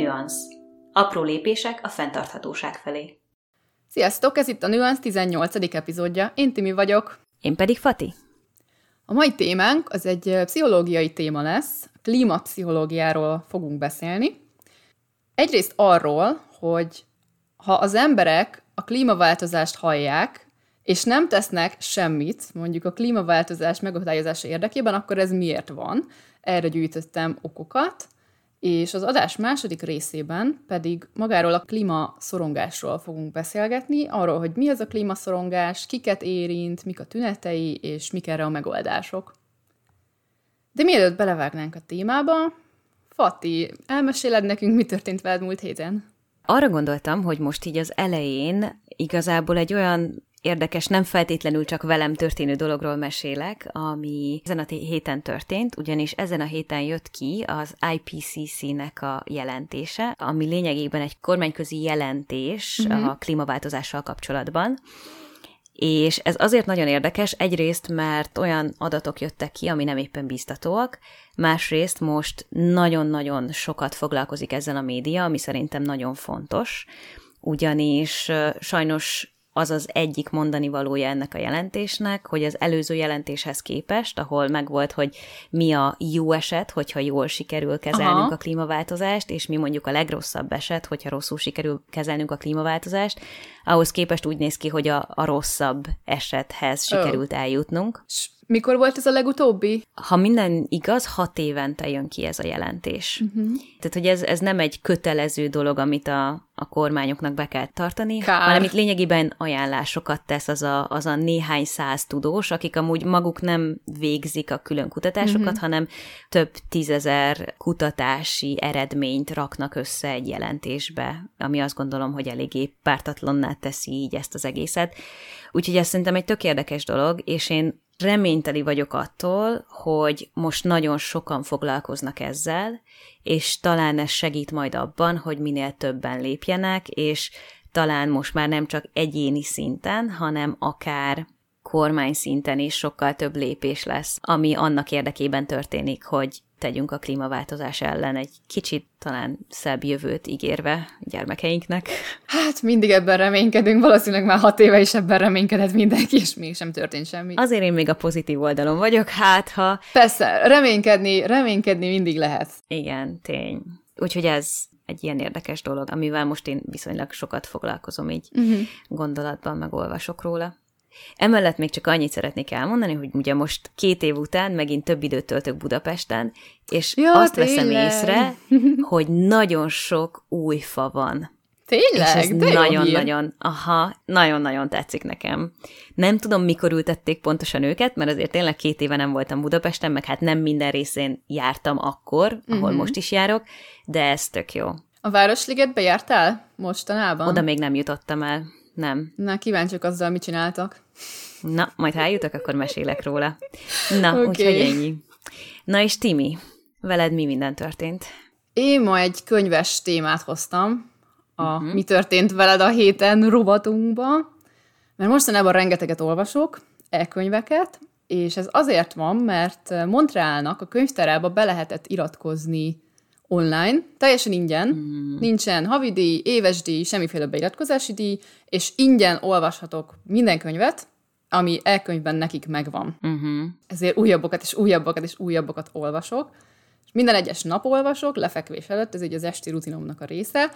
Nuance. Apró lépések a fenntarthatóság felé. Sziasztok, ez itt a Nuance 18. epizódja. Én Timi vagyok. Én pedig Fati. A mai témánk az egy pszichológiai téma lesz. Klímapszichológiáról fogunk beszélni. Egyrészt arról, hogy ha az emberek a klímaváltozást hallják, és nem tesznek semmit, mondjuk a klímaváltozás megakadályozása érdekében, akkor ez miért van? Erre gyűjtöttem okokat, és az adás második részében pedig magáról a klímaszorongásról fogunk beszélgetni, arról, hogy mi az a klímaszorongás, kiket érint, mik a tünetei, és mik erre a megoldások. De mielőtt belevágnánk a témába, Fati, elmeséled nekünk, mi történt veled múlt héten? Arra gondoltam, hogy most így az elején igazából egy olyan érdekes, nem feltétlenül csak velem történő dologról mesélek, ami ezen a héten történt, ugyanis ezen a héten jött ki az IPCC-nek a jelentése, ami lényegében egy kormányközi jelentés mm-hmm. a klímaváltozással kapcsolatban. És ez azért nagyon érdekes, egyrészt, mert olyan adatok jöttek ki, ami nem éppen biztatóak, másrészt most nagyon-nagyon sokat foglalkozik ezzel a média, ami szerintem nagyon fontos, ugyanis sajnos az az egyik mondani valója ennek a jelentésnek, hogy az előző jelentéshez képest, ahol megvolt, hogy mi a jó eset, hogyha jól sikerül kezelnünk Aha. a klímaváltozást, és mi mondjuk a legrosszabb eset, hogyha rosszul sikerül kezelnünk a klímaváltozást, ahhoz képest úgy néz ki, hogy a, a rosszabb esethez sikerült oh. eljutnunk. Mikor volt ez a legutóbbi? Ha minden igaz, hat évente jön ki ez a jelentés. Uh-huh. Tehát, hogy ez, ez nem egy kötelező dolog, amit a, a kormányoknak be kell tartani, Kár. hanem itt lényegében ajánlásokat tesz az a, az a néhány száz tudós, akik amúgy maguk nem végzik a külön kutatásokat, uh-huh. hanem több tízezer kutatási eredményt raknak össze egy jelentésbe, ami azt gondolom, hogy eléggé pártatlanná teszi így ezt az egészet. Úgyhogy ez szerintem egy tök érdekes dolog, és én reményteli vagyok attól, hogy most nagyon sokan foglalkoznak ezzel, és talán ez segít majd abban, hogy minél többen lépjenek, és talán most már nem csak egyéni szinten, hanem akár kormány szinten is sokkal több lépés lesz, ami annak érdekében történik, hogy tegyünk a klímaváltozás ellen egy kicsit talán szebb jövőt ígérve gyermekeinknek. Hát mindig ebben reménykedünk, valószínűleg már hat éve is ebben reménykedett mindenki, és mégsem történt semmi. Azért én még a pozitív oldalon vagyok, hát ha... Persze, reménykedni, reménykedni mindig lehet. Igen, tény. Úgyhogy ez egy ilyen érdekes dolog, amivel most én viszonylag sokat foglalkozom így uh-huh. gondolatban, meg olvasok róla. Emellett még csak annyit szeretnék elmondani, hogy ugye most két év után megint több időt töltök Budapesten, és ja, azt tényleg. veszem észre, hogy nagyon sok új fa van. Tényleg? És ez nagyon-nagyon, aha, nagyon-nagyon tetszik nekem. Nem tudom, mikor ültették pontosan őket, mert azért tényleg két éve nem voltam Budapesten, meg hát nem minden részén jártam akkor, ahol uh-huh. most is járok, de ez tök jó. A Városligetbe jártál mostanában? Oda még nem jutottam el. Nem. Na, kíváncsiak azzal, mit csináltak. Na, majd ha eljutok, akkor mesélek róla. Na, okay. úgyhogy ennyi. Na és Timi, veled mi minden történt? Én ma egy könyves témát hoztam, a uh-huh. Mi történt veled a héten rovatunkba, mert mostanában rengeteget olvasok, e-könyveket, és ez azért van, mert Montrealnak a könyvtárába be lehetett iratkozni online, teljesen ingyen, mm. nincsen havidíj, éves díj, semmiféle beiratkozási díj, és ingyen olvashatok minden könyvet, ami elkönyvben nekik megvan. Uh-huh. Ezért újabbokat és újabbokat és újabbokat olvasok, és minden egyes nap olvasok, lefekvés előtt, ez így az esti rutinomnak a része,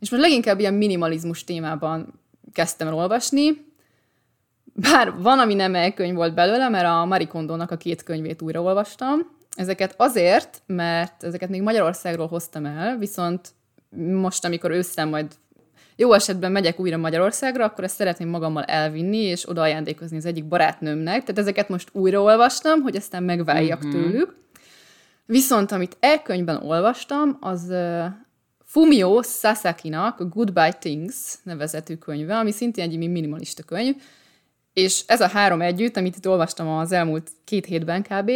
és most leginkább ilyen minimalizmus témában kezdtem el olvasni, bár van, ami nem elkönyv volt belőle, mert a Marie Kondónak a két könyvét újra olvastam, Ezeket azért, mert ezeket még Magyarországról hoztam el, viszont most, amikor ősszel majd jó esetben megyek újra Magyarországra, akkor ezt szeretném magammal elvinni, és oda ajándékozni az egyik barátnőmnek. Tehát ezeket most újraolvastam, hogy aztán megváljak uh-huh. tőlük. Viszont amit elkönyvben olvastam, az uh, Fumio Sasaki-nak a Goodbye Things nevezetű könyve, ami szintén egy minimalista könyv, és ez a három együtt, amit itt olvastam az elmúlt két hétben kb.,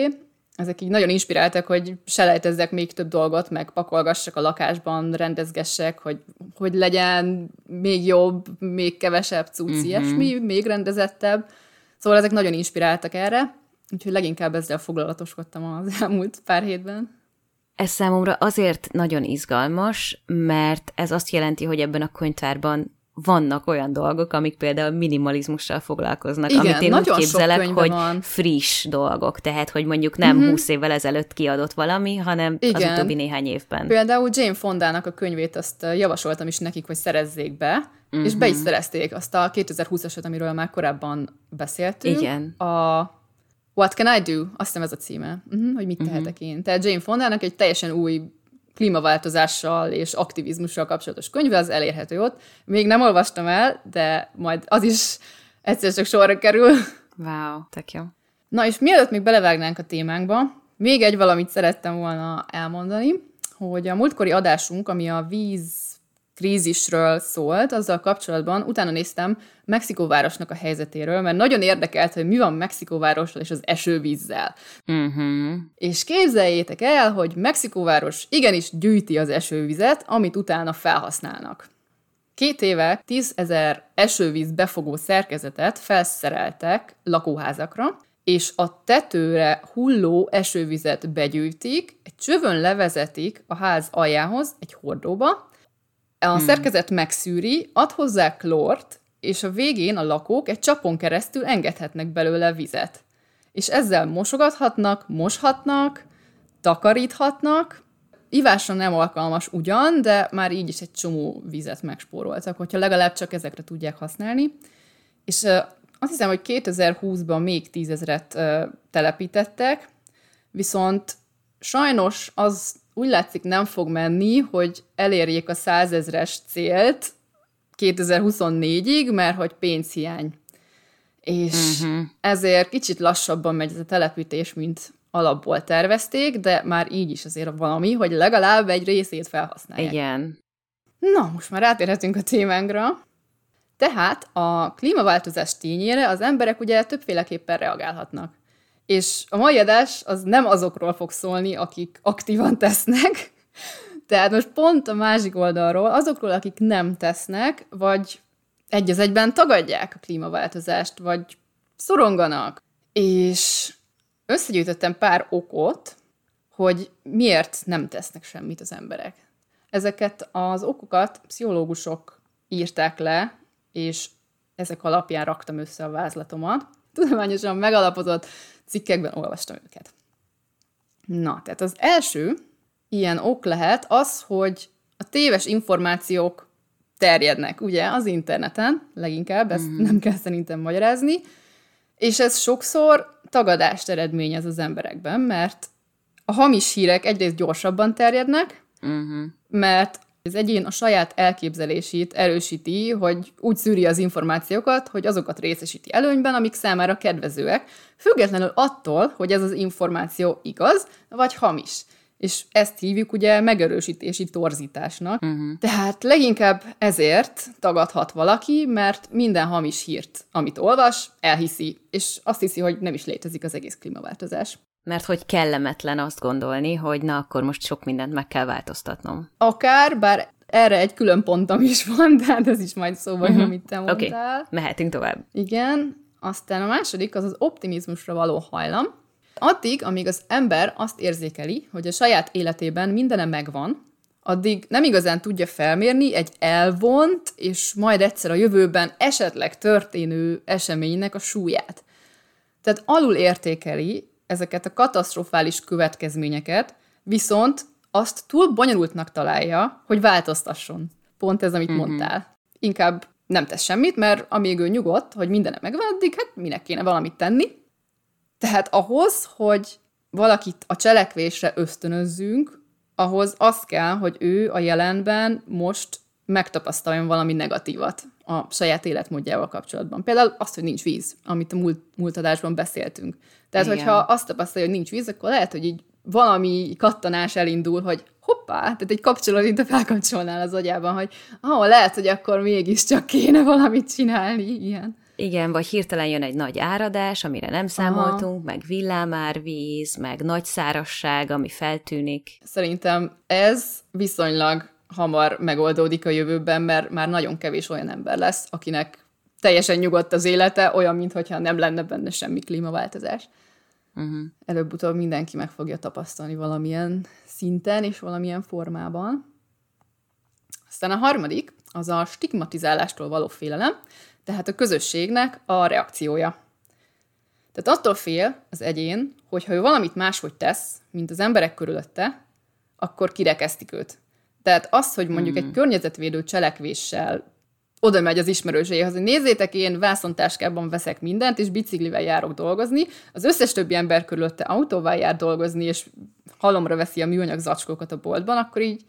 ezek így nagyon inspiráltak, hogy selejtezzek még több dolgot, meg pakolgassak a lakásban, rendezgessek, hogy, hogy legyen még jobb, még kevesebb cucc, uh-huh. ilyesmi, még rendezettebb. Szóval ezek nagyon inspiráltak erre, úgyhogy leginkább ezzel foglalatoskodtam az elmúlt pár hétben. Ez számomra azért nagyon izgalmas, mert ez azt jelenti, hogy ebben a könyvtárban vannak olyan dolgok, amik például minimalizmussal foglalkoznak, Igen, amit én úgy képzelek, hogy van. friss dolgok, tehát hogy mondjuk nem uh-huh. 20 évvel ezelőtt kiadott valami, hanem Igen. az utóbbi néhány évben. Például Jane Fondának a könyvét azt javasoltam is nekik, hogy szerezzék be, uh-huh. és be is mhm. szerezték azt a 2020-asat, amiről már korábban beszéltünk. Igen. A What Can I Do? Azt hiszem ez a címe, uh-huh, hogy mit uh-huh. tehetek én. Tehát Jane Fondának egy teljesen új klímaváltozással és aktivizmussal kapcsolatos könyve, az elérhető ott. Még nem olvastam el, de majd az is egyszer csak sorra kerül. Wow, tök jó. Na és mielőtt még belevágnánk a témánkba, még egy valamit szerettem volna elmondani, hogy a múltkori adásunk, ami a víz krízisről szólt, azzal kapcsolatban utána néztem Mexikóvárosnak a helyzetéről, mert nagyon érdekelt, hogy mi van Mexikóvárossal és az esővízzel. Uh-huh. És képzeljétek el, hogy Mexikóváros igenis gyűjti az esővizet, amit utána felhasználnak. Két éve 10 ezer esővíz befogó szerkezetet felszereltek lakóházakra, és a tetőre hulló esővizet begyűjtik, egy csövön levezetik a ház aljához, egy hordóba, a hmm. szerkezet megszűri, ad hozzá klort, és a végén a lakók egy csapon keresztül engedhetnek belőle vizet. És ezzel mosogathatnak, moshatnak, takaríthatnak, Ivásra nem alkalmas ugyan, de már így is egy csomó vizet megspóroltak, hogyha legalább csak ezekre tudják használni. És uh, azt hiszem, hogy 2020-ban még tízezret uh, telepítettek, viszont sajnos az úgy látszik nem fog menni, hogy elérjék a százezres célt 2024-ig, mert hogy pénzhiány. És uh-huh. ezért kicsit lassabban megy ez a telepítés, mint alapból tervezték, de már így is azért valami, hogy legalább egy részét felhasználják. Igen. Na, most már rátérhetünk a témánkra. Tehát a klímaváltozás tényére az emberek ugye többféleképpen reagálhatnak. És a mai adás az nem azokról fog szólni, akik aktívan tesznek, tehát most pont a másik oldalról, azokról, akik nem tesznek, vagy egy az egyben tagadják a klímaváltozást, vagy szoronganak. És összegyűjtöttem pár okot, hogy miért nem tesznek semmit az emberek. Ezeket az okokat pszichológusok írták le, és ezek alapján raktam össze a vázlatomat. Tudományosan megalapozott cikkekben olvastam őket. Na, tehát az első ilyen ok lehet az, hogy a téves információk terjednek, ugye, az interneten, leginkább, ezt mm. nem kell szerintem magyarázni, és ez sokszor tagadást eredményez az emberekben, mert a hamis hírek egyrészt gyorsabban terjednek, uh-huh. mert az egyén a saját elképzelését erősíti, hogy úgy szűri az információkat, hogy azokat részesíti előnyben, amik számára kedvezőek, függetlenül attól, hogy ez az információ igaz, vagy hamis. És ezt hívjuk ugye megerősítési torzításnak. Uh-huh. Tehát leginkább ezért tagadhat valaki, mert minden hamis hírt, amit olvas, elhiszi, és azt hiszi, hogy nem is létezik az egész klímaváltozás. Mert hogy kellemetlen azt gondolni, hogy na, akkor most sok mindent meg kell változtatnom. Akár, bár erre egy külön pontom is van, de hát ez is majd szóval, uh-huh. amit te mondtál. Oké, okay. mehetünk tovább. Igen, aztán a második az az optimizmusra való hajlam. Addig, amíg az ember azt érzékeli, hogy a saját életében mindene megvan, addig nem igazán tudja felmérni egy elvont, és majd egyszer a jövőben esetleg történő eseménynek a súlyát. Tehát alul értékeli ezeket a katasztrofális következményeket, viszont azt túl bonyolultnak találja, hogy változtasson. Pont ez, amit uh-huh. mondtál. Inkább nem tesz semmit, mert amíg ő nyugodt, hogy mindenem megvan, addig hát minek kéne valamit tenni. Tehát ahhoz, hogy valakit a cselekvésre ösztönözzünk, ahhoz az kell, hogy ő a jelenben most megtapasztaljon valami negatívat a saját életmódjával kapcsolatban. Például azt, hogy nincs víz, amit a múlt, múlt adásban beszéltünk. Tehát, Igen. hogyha azt tapasztalja, hogy nincs víz, akkor lehet, hogy így valami kattanás elindul, hogy hoppá, tehát egy kapcsolat, mint a felkapcsolnál az agyában, hogy ah, lehet, hogy akkor mégiscsak kéne valamit csinálni, ilyen. Igen, vagy hirtelen jön egy nagy áradás, amire nem számoltunk, Aha. meg villámárvíz, meg nagy szárasság, ami feltűnik. Szerintem ez viszonylag hamar megoldódik a jövőben, mert már nagyon kevés olyan ember lesz, akinek teljesen nyugodt az élete, olyan, mintha nem lenne benne semmi klímaváltozás. Uh-huh. Előbb-utóbb mindenki meg fogja tapasztalni valamilyen szinten és valamilyen formában. Aztán a harmadik, az a stigmatizálástól való félelem, tehát a közösségnek a reakciója. Tehát attól fél az egyén, hogy ha ő valamit máshogy tesz, mint az emberek körülötte, akkor kirekesztik őt. Tehát az, hogy mondjuk hmm. egy környezetvédő cselekvéssel oda megy az ismerőséhez, hogy nézzétek, én vászontáskában veszek mindent, és biciklivel járok dolgozni, az összes többi ember körülötte autóval jár dolgozni, és halomra veszi a műanyag zacskókat a boltban, akkor így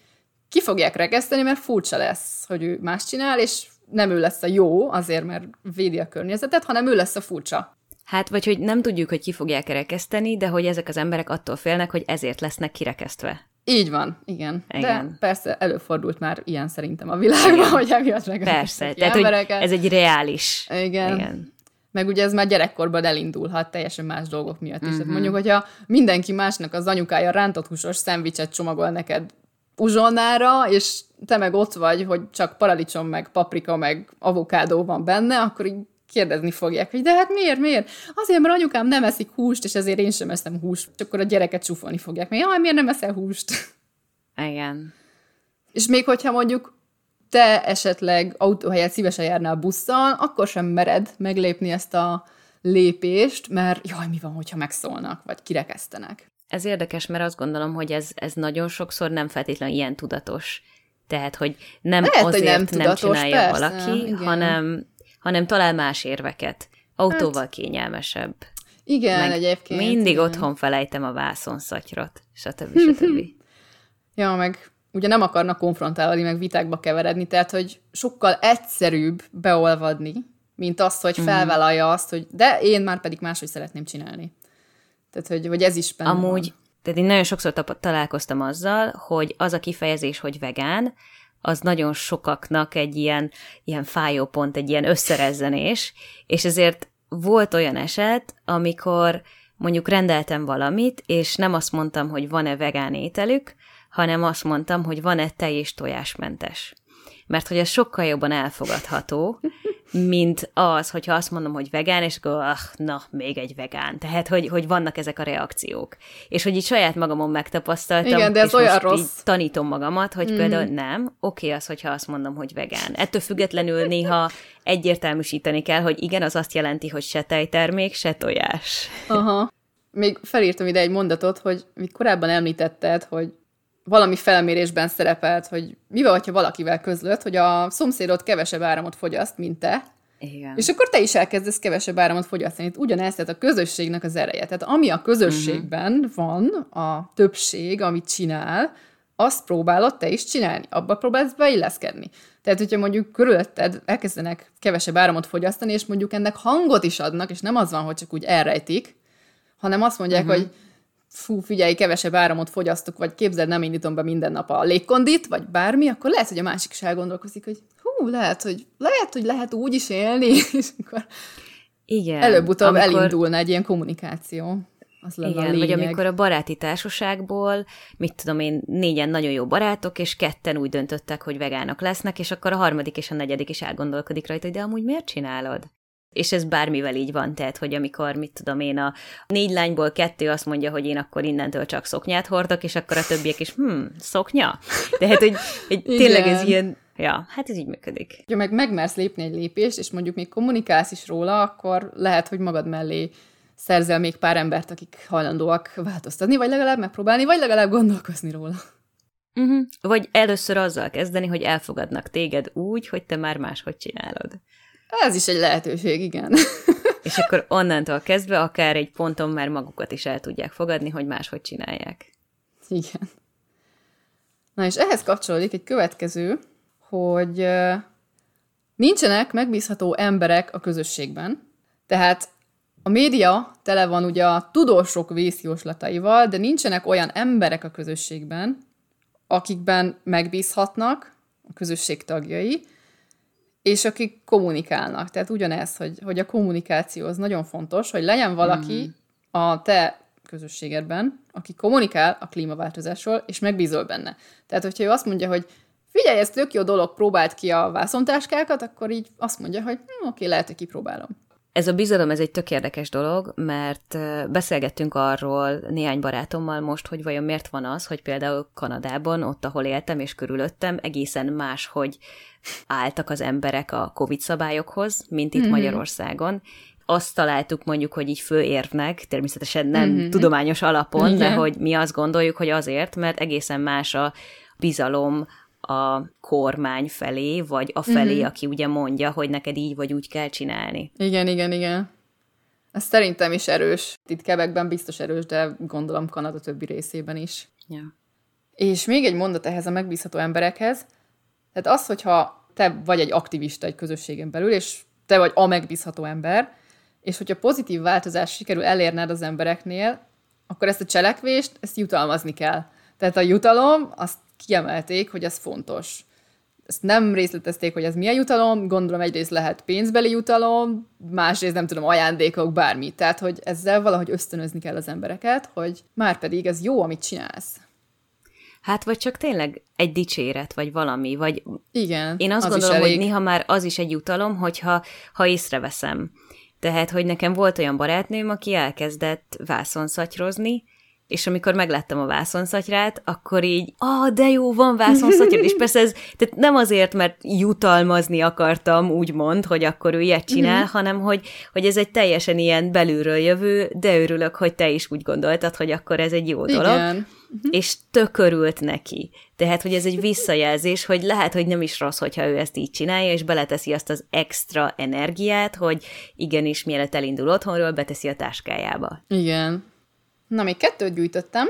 ki fogják rekeszteni, mert furcsa lesz, hogy ő más csinál, és nem ő lesz a jó, azért, mert védi a környezetet, hanem ő lesz a furcsa. Hát, vagy hogy nem tudjuk, hogy ki fogják kerekeszteni, de hogy ezek az emberek attól félnek, hogy ezért lesznek kirekesztve. Így van, igen. igen. De persze előfordult már ilyen szerintem a világban, igen. hogy emiatt meg Persze, tehát embereket. hogy ez egy reális. Igen. igen. Meg ugye ez már gyerekkorban elindulhat teljesen más dolgok miatt is. Uh-huh. Tehát mondjuk, hogyha mindenki másnak az anyukája rántott húsos szendvicset csomagol neked uzsonnára, és te meg ott vagy, hogy csak paradicsom, meg paprika, meg avokádó van benne, akkor így kérdezni fogják, hogy de hát miért, miért? Azért, mert anyukám nem eszik húst, és ezért én sem eszem húst. És akkor a gyereket csúfolni fogják. Mert jaj, miért nem eszel húst? Igen. És még hogyha mondjuk te esetleg autóhelyet szívesen járnál busszal, akkor sem mered meglépni ezt a lépést, mert jaj, mi van, hogyha megszólnak, vagy kirekesztenek. Ez érdekes, mert azt gondolom, hogy ez, ez nagyon sokszor nem feltétlenül ilyen tudatos. Tehát, hogy nem Lehet, azért hogy nem, tudatos, nem csinálja persze, valaki, igen. hanem hanem talál más érveket. Autóval hát, kényelmesebb. Igen, Meg egyébként. Mindig igen. otthon felejtem a vászonszatyrot, stb. stb. ja, meg ugye nem akarnak konfrontálni, meg vitákba keveredni, tehát, hogy sokkal egyszerűbb beolvadni, mint az, hogy mhm. felvállalja azt, hogy de én már pedig máshogy szeretném csinálni. Tehát, hogy, hogy ez is benne Amúgy, van. tehát én nagyon sokszor találkoztam azzal, hogy az a kifejezés, hogy vegán, az nagyon sokaknak egy ilyen, ilyen fájó pont, egy ilyen összerezzenés, és ezért volt olyan eset, amikor mondjuk rendeltem valamit, és nem azt mondtam, hogy van-e vegán ételük, hanem azt mondtam, hogy van-e tej és tojásmentes. Mert hogy ez sokkal jobban elfogadható, mint az, hogyha azt mondom, hogy vegán, és akkor, ah, na, még egy vegán. Tehát, hogy, hogy vannak ezek a reakciók. És hogy így saját magamon megtapasztaltam, Igen, de ez és olyan most rossz. Így tanítom magamat, hogy mm. például nem, oké az, hogyha azt mondom, hogy vegán. Ettől függetlenül néha egyértelműsíteni kell, hogy igen, az azt jelenti, hogy se tejtermék, se tojás. Aha. Még felírtam ide egy mondatot, hogy mit korábban említetted, hogy valami felmérésben szerepelt, hogy mi van, ha valakivel közlött, hogy a szomszédod kevesebb áramot fogyaszt, mint te, igen. És akkor te is elkezdesz kevesebb áramot fogyasztani. Itt ugyanez, tehát a közösségnek az ereje. Tehát ami a közösségben uh-huh. van, a többség, amit csinál, azt próbálod te is csinálni. Abba próbálsz beilleszkedni. Tehát, hogyha mondjuk körülötted elkezdenek kevesebb áramot fogyasztani, és mondjuk ennek hangot is adnak, és nem az van, hogy csak úgy elrejtik, hanem azt mondják, uh-huh. hogy fú, figyelj, kevesebb áramot fogyasztok, vagy képzeld, nem indítom be minden nap a légkondit, vagy bármi, akkor lehet, hogy a másik is elgondolkozik, hogy hú, lehet, hogy lehet, hogy lehet úgy is élni, és akkor Igen, előbb-utóbb amikor... elindulna egy ilyen kommunikáció. Az lenne Igen, a vagy amikor a baráti társaságból, mit tudom én, négyen nagyon jó barátok, és ketten úgy döntöttek, hogy vegánok lesznek, és akkor a harmadik és a negyedik is elgondolkodik rajta, hogy de amúgy miért csinálod? És ez bármivel így van, tehát, hogy amikor, mit tudom én, a négy lányból kettő azt mondja, hogy én akkor innentől csak szoknyát hordok, és akkor a többiek is, hm, szoknya? Tehát, hogy, hogy tényleg ez ilyen, ja, hát ez így működik. Ha meg megmersz lépni egy lépést, és mondjuk még kommunikálsz is róla, akkor lehet, hogy magad mellé szerzel még pár embert, akik hajlandóak változtatni, vagy legalább megpróbálni, vagy legalább gondolkozni róla. Uh-huh. Vagy először azzal kezdeni, hogy elfogadnak téged úgy, hogy te már máshogy csinálod. Ez is egy lehetőség, igen. És akkor onnantól kezdve akár egy ponton már magukat is el tudják fogadni, hogy máshogy csinálják. Igen. Na és ehhez kapcsolódik egy következő, hogy nincsenek megbízható emberek a közösségben, tehát a média tele van ugye a tudósok vészjóslataival, de nincsenek olyan emberek a közösségben, akikben megbízhatnak a közösség tagjai, és akik kommunikálnak. Tehát ugyanez, hogy, hogy a kommunikáció az nagyon fontos, hogy legyen valaki mm. a te közösségedben, aki kommunikál a klímaváltozásról, és megbízol benne. Tehát, hogyha ő azt mondja, hogy figyelj, ez tök jó dolog, próbált ki a vászontáskákat, akkor így azt mondja, hogy hm, oké, lehet, hogy kipróbálom. Ez a bizalom, ez egy tök érdekes dolog, mert beszélgettünk arról néhány barátommal most, hogy vajon miért van az, hogy például Kanadában, ott, ahol éltem és körülöttem, egészen más, hogy álltak az emberek a COVID szabályokhoz, mint itt mm-hmm. Magyarországon. Azt találtuk mondjuk, hogy így főérvnek, természetesen nem mm-hmm. tudományos alapon, Igen. de hogy mi azt gondoljuk, hogy azért, mert egészen más a bizalom a kormány felé, vagy a felé, mm-hmm. aki ugye mondja, hogy neked így vagy úgy kell csinálni. Igen, igen, igen. Ez szerintem is erős. Itt Quebecben biztos erős, de gondolom Kanada többi részében is. Ja. És még egy mondat ehhez a megbízható emberekhez. Tehát az, hogyha te vagy egy aktivista egy közösségen belül, és te vagy a megbízható ember, és hogyha pozitív változás sikerül elérned az embereknél, akkor ezt a cselekvést, ezt jutalmazni kell. Tehát a jutalom, azt kiemelték, hogy ez fontos. Ezt nem részletezték, hogy ez milyen jutalom, gondolom egyrészt lehet pénzbeli jutalom, másrészt nem tudom, ajándékok, bármi. Tehát, hogy ezzel valahogy ösztönözni kell az embereket, hogy már pedig ez jó, amit csinálsz. Hát, vagy csak tényleg egy dicséret, vagy valami, vagy... Igen, Én azt gondolom, hogy néha már az is egy jutalom, hogyha ha észreveszem. Tehát, hogy nekem volt olyan barátnőm, aki elkezdett vászonszatyrozni, és amikor megláttam a vászonszatyrát, akkor így, ah, de jó, van vászonszatyra, és persze ez tehát nem azért, mert jutalmazni akartam, úgymond, hogy akkor ő ilyet csinál, mm-hmm. hanem hogy, hogy ez egy teljesen ilyen belülről jövő, de örülök, hogy te is úgy gondoltad, hogy akkor ez egy jó dolog. Mm-hmm. És tökörült neki. Tehát, hogy ez egy visszajelzés, hogy lehet, hogy nem is rossz, hogyha ő ezt így csinálja, és beleteszi azt az extra energiát, hogy igenis, mielőtt elindul otthonról, beteszi a táskájába. Igen. Na, még kettőt gyűjtöttem.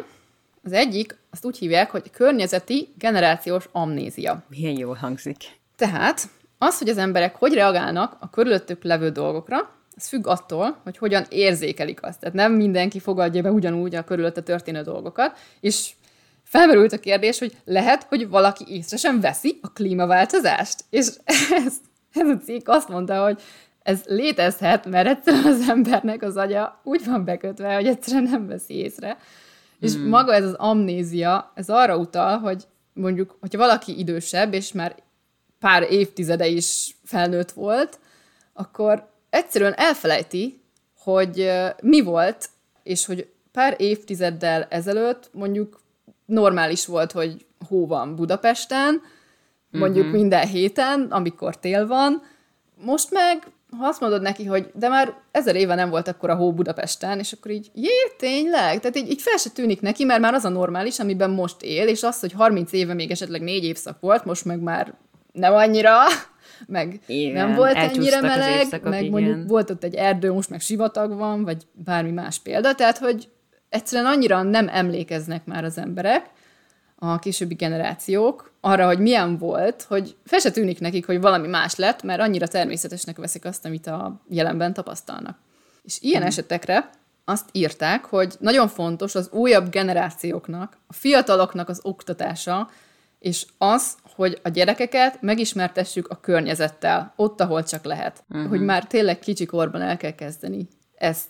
Az egyik, azt úgy hívják, hogy környezeti generációs amnézia. Milyen jól hangzik. Tehát az, hogy az emberek hogy reagálnak a körülöttük levő dolgokra, ez függ attól, hogy hogyan érzékelik azt. Tehát nem mindenki fogadja be ugyanúgy a körülötte történő dolgokat, és felmerült a kérdés, hogy lehet, hogy valaki észre sem veszi a klímaváltozást. És ez, ez a cikk azt mondta, hogy ez létezhet, mert egyszerűen az embernek az agya úgy van bekötve, hogy egyszerűen nem veszi észre. És hmm. maga ez az amnézia, ez arra utal, hogy mondjuk, hogyha valaki idősebb, és már pár évtizede is felnőtt volt, akkor egyszerűen elfelejti, hogy mi volt, és hogy pár évtizeddel ezelőtt mondjuk normális volt, hogy hó van Budapesten, mondjuk mm-hmm. minden héten, amikor tél van, most meg ha azt mondod neki, hogy de már ezer éve nem volt akkor a hó Budapesten, és akkor így, jé, tényleg? Tehát így, így fel se tűnik neki, mert már az a normális, amiben most él, és az, hogy 30 éve még esetleg négy évszak volt, most meg már nem annyira, meg igen, nem volt ennyire meleg, évszakok, meg igen. mondjuk volt ott egy erdő, most meg sivatag van, vagy bármi más példa, tehát hogy egyszerűen annyira nem emlékeznek már az emberek, a későbbi generációk arra, hogy milyen volt, hogy fel se tűnik nekik, hogy valami más lett, mert annyira természetesnek veszik azt, amit a jelenben tapasztalnak. És ilyen hmm. esetekre azt írták, hogy nagyon fontos az újabb generációknak, a fiataloknak az oktatása, és az, hogy a gyerekeket megismertessük a környezettel, ott, ahol csak lehet. Uh-huh. Hogy már tényleg kicsi korban el kell kezdeni ezt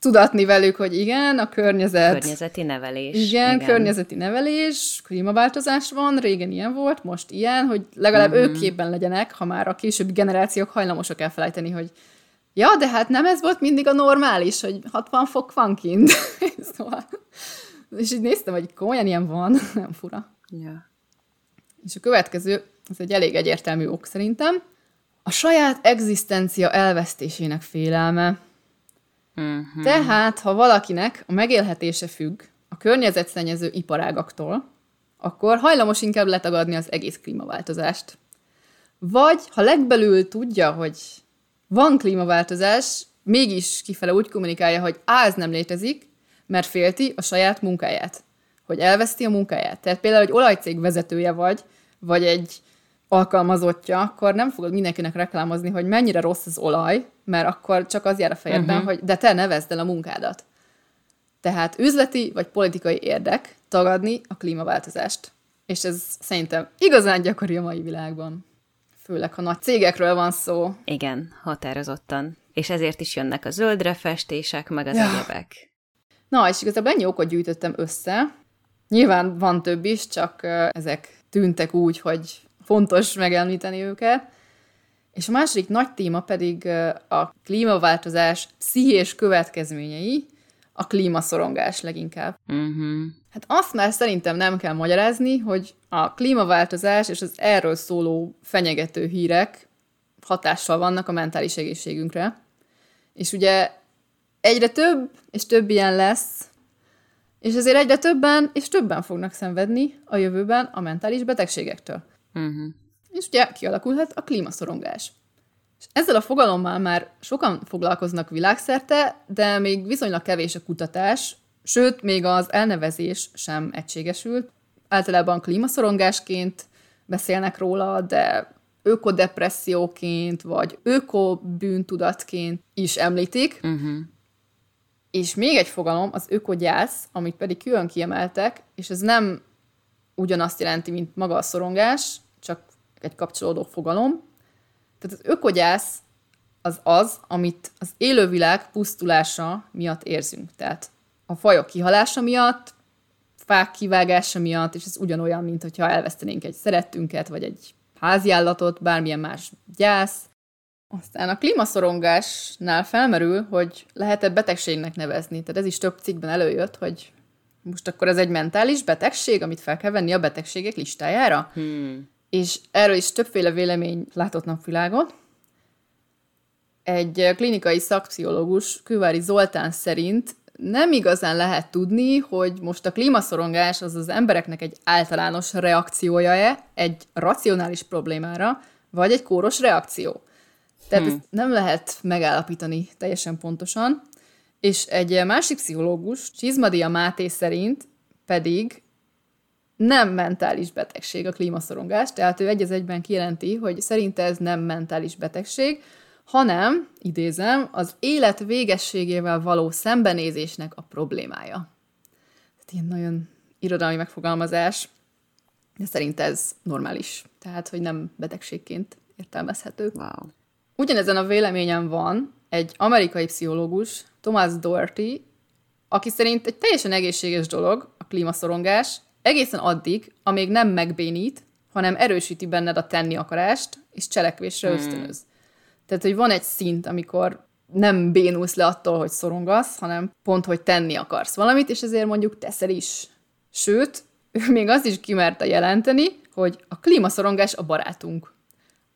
tudatni velük, hogy igen, a környezet... Környezeti nevelés. Igen, igen. környezeti nevelés, klímaváltozás van, régen ilyen volt, most ilyen, hogy legalább mm-hmm. ők képben legyenek, ha már a későbbi generációk hajlamosak elfelejteni, hogy ja, de hát nem ez volt mindig a normális, hogy 60 fok van kint. szóval... És így néztem, hogy komolyan ilyen van, nem fura. Ja. És a következő, ez egy elég egyértelmű ok szerintem, a saját egzisztencia elvesztésének félelme. Uh-huh. Tehát, ha valakinek a megélhetése függ a környezetszennyező iparágaktól, akkor hajlamos inkább letagadni az egész klímaváltozást. Vagy, ha legbelül tudja, hogy van klímaváltozás, mégis kifele úgy kommunikálja, hogy á, ez nem létezik, mert félti a saját munkáját. Hogy elveszti a munkáját. Tehát például, hogy olajcég vezetője vagy, vagy egy alkalmazottja, akkor nem fogod mindenkinek reklámozni, hogy mennyire rossz az olaj, mert akkor csak az jár a fejedben, uh-huh. hogy de te nevezd el a munkádat. Tehát üzleti vagy politikai érdek tagadni a klímaváltozást. És ez szerintem igazán gyakori a mai világban. Főleg, ha nagy cégekről van szó. Igen, határozottan. És ezért is jönnek a zöldre festések, meg az ja. egyebek. Na, és igazából ennyi okot gyűjtöttem össze. Nyilván van több is, csak ezek tűntek úgy, hogy fontos megemlíteni őket. És a második nagy téma pedig a klímaváltozás pszichés következményei, a klímaszorongás leginkább. Uh-huh. Hát azt már szerintem nem kell magyarázni, hogy a klímaváltozás és az erről szóló fenyegető hírek hatással vannak a mentális egészségünkre. És ugye egyre több és több ilyen lesz, és ezért egyre többen és többen fognak szenvedni a jövőben a mentális betegségektől. Uh-huh. És ugye kialakulhat a klímaszorongás. És ezzel a fogalommal már sokan foglalkoznak világszerte, de még viszonylag kevés a kutatás, sőt, még az elnevezés sem egységesült. Általában klímaszorongásként beszélnek róla, de ökodepresszióként, vagy ökobűntudatként is említik. Uh-huh. És még egy fogalom, az ökogyász, amit pedig külön kiemeltek, és ez nem ugyanazt jelenti, mint maga a szorongás, csak egy kapcsolódó fogalom. Tehát az ökogyász az az, amit az élővilág pusztulása miatt érzünk. Tehát a fajok kihalása miatt, fák kivágása miatt, és ez ugyanolyan, mint hogyha elvesztenénk egy szerettünket, vagy egy háziállatot, bármilyen más gyász. Aztán a klímaszorongásnál felmerül, hogy lehet-e betegségnek nevezni. Tehát ez is több cikkben előjött, hogy most akkor ez egy mentális betegség, amit fel kell venni a betegségek listájára. Hmm. És erről is többféle vélemény látott napvilágot. Egy klinikai szakpszichológus, Küvári Zoltán szerint nem igazán lehet tudni, hogy most a klímaszorongás az az embereknek egy általános reakciója-e egy racionális problémára, vagy egy kóros reakció. Tehát hmm. ezt nem lehet megállapítani teljesen pontosan. És egy másik pszichológus, Csizmadia Máté szerint pedig nem mentális betegség a klímaszorongás, tehát ő egy az egyben kijelenti, hogy szerinte ez nem mentális betegség, hanem, idézem, az élet végességével való szembenézésnek a problémája. Tehát ilyen nagyon irodalmi megfogalmazás, de szerint ez normális, tehát, hogy nem betegségként értelmezhető. Wow. Ugyanezen a véleményen van egy amerikai pszichológus, Thomas Doherty, aki szerint egy teljesen egészséges dolog a klímaszorongás, egészen addig, amíg nem megbénít, hanem erősíti benned a tenni akarást, és cselekvésre hmm. ösztönöz. Tehát, hogy van egy szint, amikor nem bénulsz le attól, hogy szorongasz, hanem pont, hogy tenni akarsz valamit, és ezért mondjuk teszel is. Sőt, ő még azt is kimerte jelenteni, hogy a klímaszorongás a barátunk.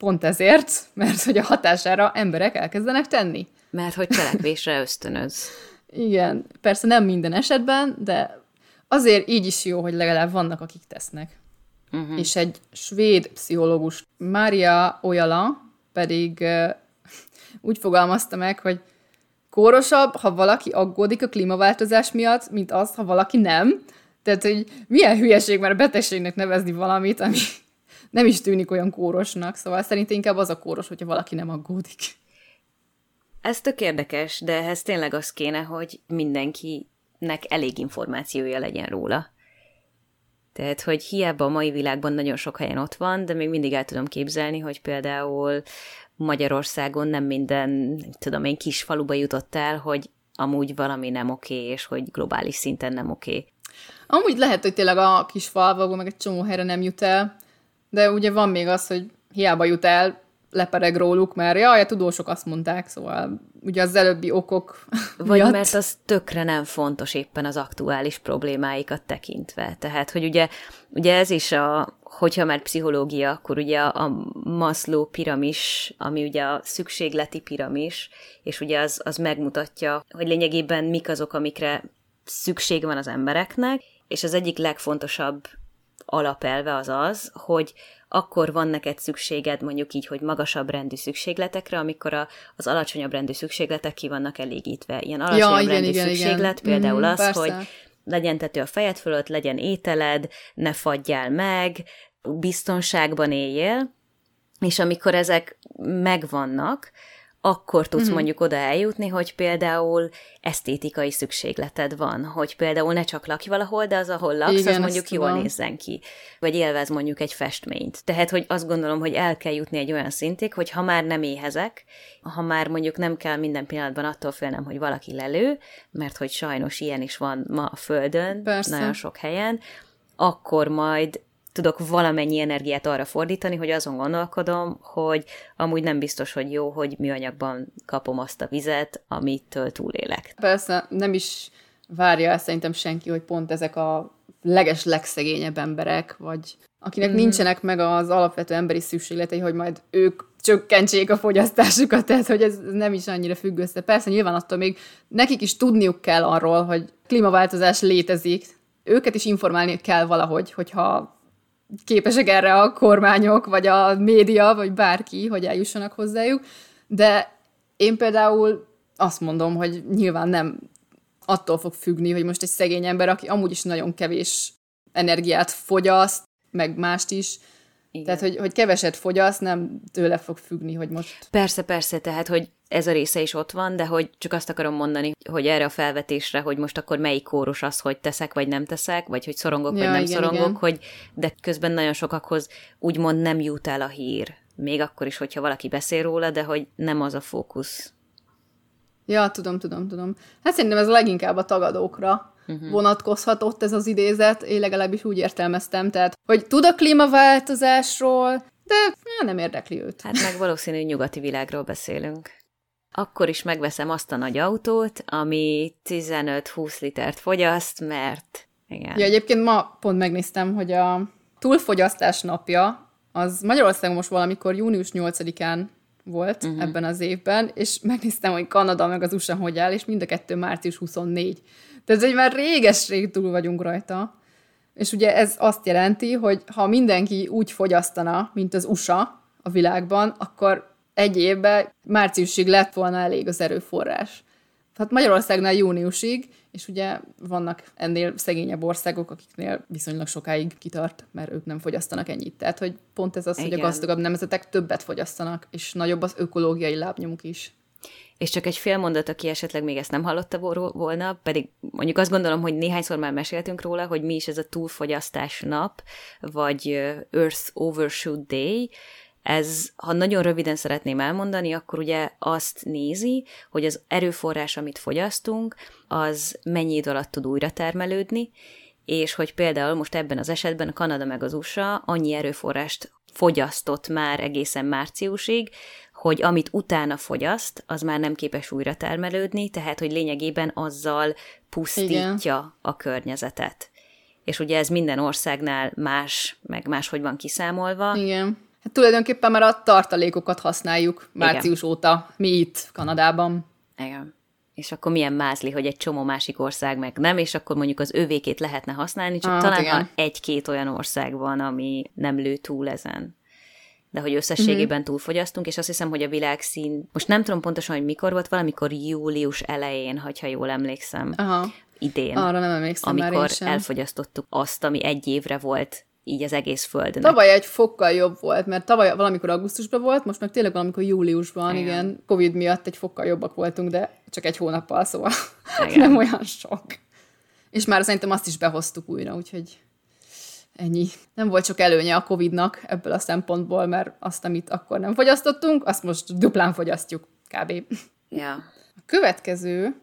Pont ezért, mert hogy a hatására emberek elkezdenek tenni. Mert hogy cselekvésre ösztönöz. Igen, persze nem minden esetben, de azért így is jó, hogy legalább vannak, akik tesznek. Uh-huh. És egy svéd pszichológus, Mária Ojala pedig úgy fogalmazta meg, hogy kórosabb, ha valaki aggódik a klímaváltozás miatt, mint az, ha valaki nem. Tehát, hogy milyen hülyeség már betegségnek nevezni valamit, ami nem is tűnik olyan kórosnak. Szóval szerintem inkább az a kóros, hogyha valaki nem aggódik. Ez tök érdekes, de ehhez tényleg az kéne, hogy mindenkinek elég információja legyen róla. Tehát, hogy hiába a mai világban nagyon sok helyen ott van, de még mindig el tudom képzelni, hogy például Magyarországon nem minden, nem tudom én, kis faluba jutott el, hogy amúgy valami nem oké, és hogy globális szinten nem oké. Amúgy lehet, hogy tényleg a kis falvakban meg egy csomó helyre nem jut el, de ugye van még az, hogy hiába jut el, lepereg róluk, mert jaj, a tudósok azt mondták, szóval ugye az előbbi okok Vagy miatt. mert az tökre nem fontos éppen az aktuális problémáikat tekintve. Tehát, hogy ugye, ugye ez is a, hogyha már pszichológia, akkor ugye a Maslow piramis, ami ugye a szükségleti piramis, és ugye az, az megmutatja, hogy lényegében mik azok, amikre szükség van az embereknek, és az egyik legfontosabb alapelve az az, hogy akkor van neked szükséged mondjuk így, hogy magasabb rendű szükségletekre, amikor a, az alacsonyabb rendű szükségletek ki vannak elégítve. Ilyen alacsonyabb ja, igen, rendű igen, szükséglet igen. például mm, az, persze. hogy legyen tető a fejed fölött, legyen ételed, ne fagyjál meg, biztonságban éljél, és amikor ezek megvannak, akkor tudsz mm-hmm. mondjuk oda eljutni, hogy például esztétikai szükségleted van, hogy például ne csak lakj valahol, de az, ahol laksz, Igen, az mondjuk jól van. nézzen ki, vagy élvez mondjuk egy festményt. Tehát, hogy azt gondolom, hogy el kell jutni egy olyan szintig, hogy ha már nem éhezek, ha már mondjuk nem kell minden pillanatban attól félnem, hogy valaki lelő, mert hogy sajnos ilyen is van ma a Földön, Persze. nagyon sok helyen, akkor majd tudok valamennyi energiát arra fordítani, hogy azon gondolkodom, hogy amúgy nem biztos, hogy jó, hogy műanyagban kapom azt a vizet, amitől túlélek. Persze, nem is várja el szerintem senki, hogy pont ezek a leges legszegényebb emberek, vagy akinek mm. nincsenek meg az alapvető emberi szükségletei, hogy majd ők csökkentsék a fogyasztásukat, tehát hogy ez nem is annyira függ össze. Persze nyilván attól még nekik is tudniuk kell arról, hogy klímaváltozás létezik, őket is informálni kell valahogy, hogyha képesek erre a kormányok, vagy a média, vagy bárki, hogy eljussanak hozzájuk, de én például azt mondom, hogy nyilván nem attól fog függni, hogy most egy szegény ember, aki amúgy is nagyon kevés energiát fogyaszt, meg mást is, igen. Tehát, hogy, hogy keveset fogyaszt, nem tőle fog függni, hogy most... Persze, persze, tehát, hogy ez a része is ott van, de hogy csak azt akarom mondani, hogy erre a felvetésre, hogy most akkor melyik kórus az, hogy teszek vagy nem teszek, vagy hogy szorongok ja, vagy nem igen, szorongok, igen. hogy de közben nagyon sokakhoz úgymond nem jut el a hír. Még akkor is, hogyha valaki beszél róla, de hogy nem az a fókusz. Ja, tudom, tudom, tudom. Hát szerintem ez leginkább a tagadókra uh-huh. vonatkozhatott ez az idézet, én legalábbis úgy értelmeztem, tehát, hogy tud a klímaváltozásról, de nem érdekli őt. Hát meg valószínű nyugati világról beszélünk. Akkor is megveszem azt a nagy autót, ami 15-20 litert fogyaszt, mert igen. Ja, egyébként ma pont megnéztem, hogy a túlfogyasztás napja az Magyarországon most valamikor június 8-án volt uh-huh. ebben az évben, és megnéztem, hogy Kanada meg az USA hogy áll, és mind a kettő március 24. Tehát, hogy már réges-rég túl vagyunk rajta. És ugye ez azt jelenti, hogy ha mindenki úgy fogyasztana, mint az USA a világban, akkor egy évben márciusig lett volna elég az erőforrás. Tehát Magyarországnál júniusig, és ugye vannak ennél szegényebb országok, akiknél viszonylag sokáig kitart, mert ők nem fogyasztanak ennyit. Tehát, hogy pont ez az, Igen. hogy a gazdagabb nemzetek többet fogyasztanak, és nagyobb az ökológiai lábnyomuk is. És csak egy fél mondat, aki esetleg még ezt nem hallotta volna, pedig mondjuk azt gondolom, hogy néhányszor már meséltünk róla, hogy mi is ez a túlfogyasztás nap, vagy Earth Overshoot Day, ez, ha nagyon röviden szeretném elmondani, akkor ugye azt nézi, hogy az erőforrás, amit fogyasztunk, az mennyi idő alatt tud újra termelődni, és hogy például most ebben az esetben a Kanada meg az USA annyi erőforrást fogyasztott már egészen márciusig, hogy amit utána fogyaszt, az már nem képes újra termelődni, tehát hogy lényegében azzal pusztítja Igen. a környezetet. És ugye ez minden országnál más, meg máshogy van kiszámolva. Igen. Hát tulajdonképpen már a tartalékokat használjuk március Igen. óta, mi itt Kanadában. Igen. És akkor milyen mázli, hogy egy csomó másik ország meg nem, és akkor mondjuk az övékét lehetne használni, csak ah, talán igen. egy-két olyan ország van, ami nem lő túl ezen de hogy összességében uh-huh. túlfogyasztunk, és azt hiszem, hogy a világszín, most nem tudom pontosan, hogy mikor volt, valamikor július elején, hogyha jól emlékszem, Aha. idén. Arra nem emlékszem Amikor elfogyasztottuk azt, ami egy évre volt így az egész földön. Tavaly egy fokkal jobb volt, mert tavaly valamikor augusztusban volt, most meg tényleg valamikor júliusban, igen, igen Covid miatt egy fokkal jobbak voltunk, de csak egy hónappal, szóval nem olyan sok. És már szerintem azt is behoztuk újra, úgyhogy ennyi. Nem volt sok előnye a Covid-nak ebből a szempontból, mert azt, amit akkor nem fogyasztottunk, azt most duplán fogyasztjuk, kb. Ja. A következő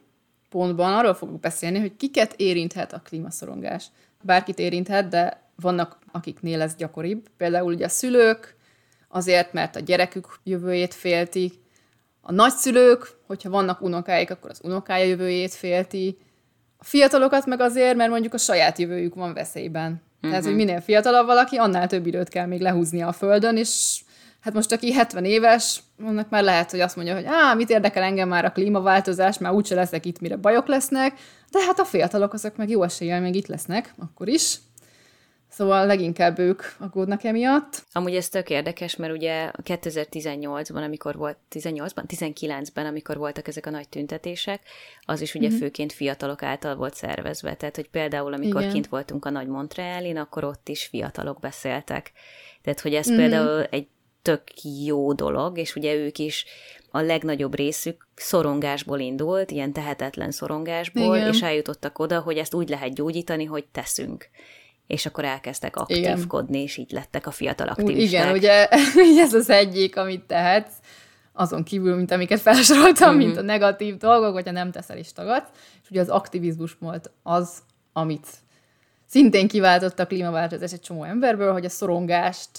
pontban arról fogok beszélni, hogy kiket érinthet a klímaszorongás. Bárkit érinthet, de vannak, akiknél ez gyakoribb. Például ugye a szülők, azért, mert a gyerekük jövőjét féltik. A nagyszülők, hogyha vannak unokáik, akkor az unokája jövőjét félti. A fiatalokat meg azért, mert mondjuk a saját jövőjük van veszélyben. Uh-huh. Tehát, hogy mhm. minél fiatalabb valaki, annál több időt kell még lehúznia a földön, és hát most aki 70 éves, annak már lehet, hogy azt mondja, hogy á, mit érdekel engem már a klímaváltozás, már úgyse leszek itt, mire bajok lesznek, de hát a fiatalok azok meg jó eséllyel még itt lesznek, akkor is. Szóval leginkább ők aggódnak emiatt. Amúgy ez tök érdekes, mert ugye 2018-ban, amikor volt, 18-ban, 19-ben, amikor voltak ezek a nagy tüntetések, az is ugye mm-hmm. főként fiatalok által volt szervezve. Tehát, hogy például, amikor Igen. kint voltunk a Nagy Montrealin, akkor ott is fiatalok beszéltek. Tehát, hogy ez mm-hmm. például egy tök jó dolog, és ugye ők is a legnagyobb részük szorongásból indult, ilyen tehetetlen szorongásból, Igen. és eljutottak oda, hogy ezt úgy lehet gyógyítani, hogy teszünk és akkor elkezdtek aktívkodni, igen. és így lettek a fiatal aktivisták. Igen, ugye ez az egyik, amit tehetsz, azon kívül, mint amiket felsoroltam, mm-hmm. mint a negatív dolgok, hogyha nem teszel is tagadsz. És ugye az aktivizmus volt az, amit szintén kiváltott a klímaváltozás egy csomó emberből, hogy a szorongást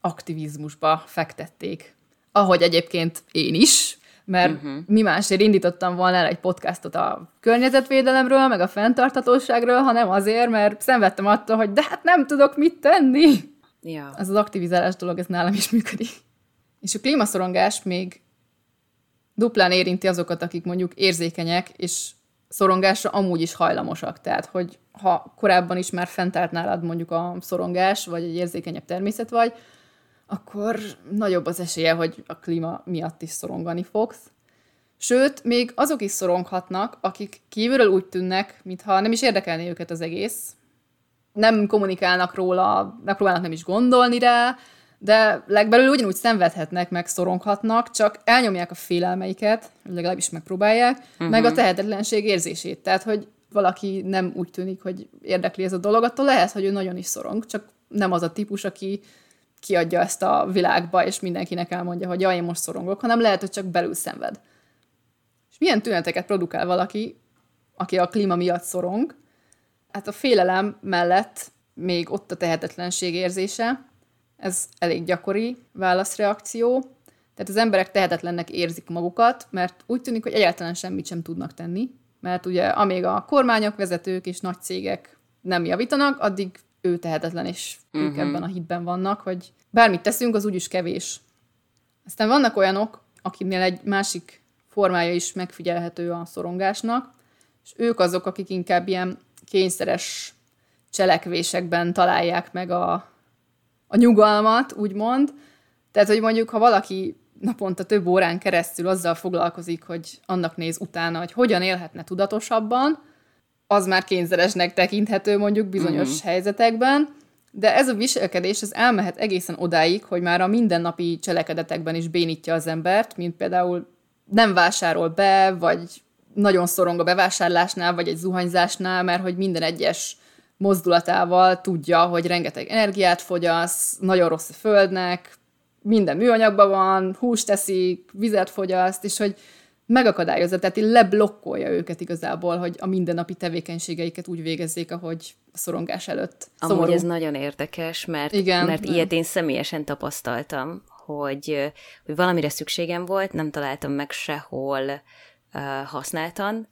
aktivizmusba fektették. Ahogy egyébként én is, mert uh-huh. mi másért indítottam volna el egy podcastot a környezetvédelemről, meg a fenntarthatóságról, hanem azért, mert szenvedtem attól, hogy de hát nem tudok mit tenni. Ja. Ez az aktivizálás dolog, ez nálam is működik. És a klímaszorongás még duplán érinti azokat, akik mondjuk érzékenyek, és szorongásra amúgy is hajlamosak. Tehát, hogy ha korábban is már fent állt nálad mondjuk a szorongás, vagy egy érzékenyebb természet vagy, akkor nagyobb az esélye, hogy a klíma miatt is szorongani fogsz. Sőt, még azok is szoronghatnak, akik kívülről úgy tűnnek, mintha nem is érdekelné őket az egész. Nem kommunikálnak róla, megpróbálnak nem is gondolni rá, de legbelül ugyanúgy szenvedhetnek, meg szoronghatnak, csak elnyomják a félelmeiket, legalábbis megpróbálják, uh-huh. meg a tehetetlenség érzését. Tehát, hogy valaki nem úgy tűnik, hogy érdekli ez a dolog, attól lehet, hogy ő nagyon is szorong, csak nem az a típus, aki kiadja ezt a világba, és mindenkinek elmondja, hogy jaj, én most szorongok, hanem lehet, hogy csak belül szenved. És milyen tüneteket produkál valaki, aki a klíma miatt szorong? Hát a félelem mellett még ott a tehetetlenség érzése, ez elég gyakori válaszreakció, tehát az emberek tehetetlennek érzik magukat, mert úgy tűnik, hogy egyáltalán semmit sem tudnak tenni, mert ugye amíg a kormányok, vezetők és nagy cégek nem javítanak, addig ő tehetetlen, és uh-huh. ők mhm. ebben a hitben vannak, hogy bármit teszünk, az úgyis kevés. Aztán vannak olyanok, akinél egy másik formája is megfigyelhető a szorongásnak, és ők azok, akik inkább ilyen kényszeres cselekvésekben találják meg a, a nyugalmat, úgymond. Tehát, hogy mondjuk, ha valaki naponta több órán keresztül azzal foglalkozik, hogy annak néz utána, hogy hogyan élhetne tudatosabban, az már kényszeresnek tekinthető mondjuk bizonyos mm. helyzetekben, de ez a viselkedés ez elmehet egészen odáig, hogy már a mindennapi cselekedetekben is bénítja az embert, mint például nem vásárol be, vagy nagyon szorong a bevásárlásnál, vagy egy zuhanyzásnál, mert hogy minden egyes mozdulatával tudja, hogy rengeteg energiát fogyasz, nagyon rossz a földnek, minden műanyagban van, húst teszik, vizet fogyaszt, és hogy megakadályozza, tehát leblokkolja őket igazából, hogy a mindennapi tevékenységeiket úgy végezzék, ahogy a szorongás előtt. Szomorú. Amúgy ez nagyon érdekes, mert, Igen, mert nem. ilyet én személyesen tapasztaltam, hogy, hogy valamire szükségem volt, nem találtam meg sehol uh, használtan,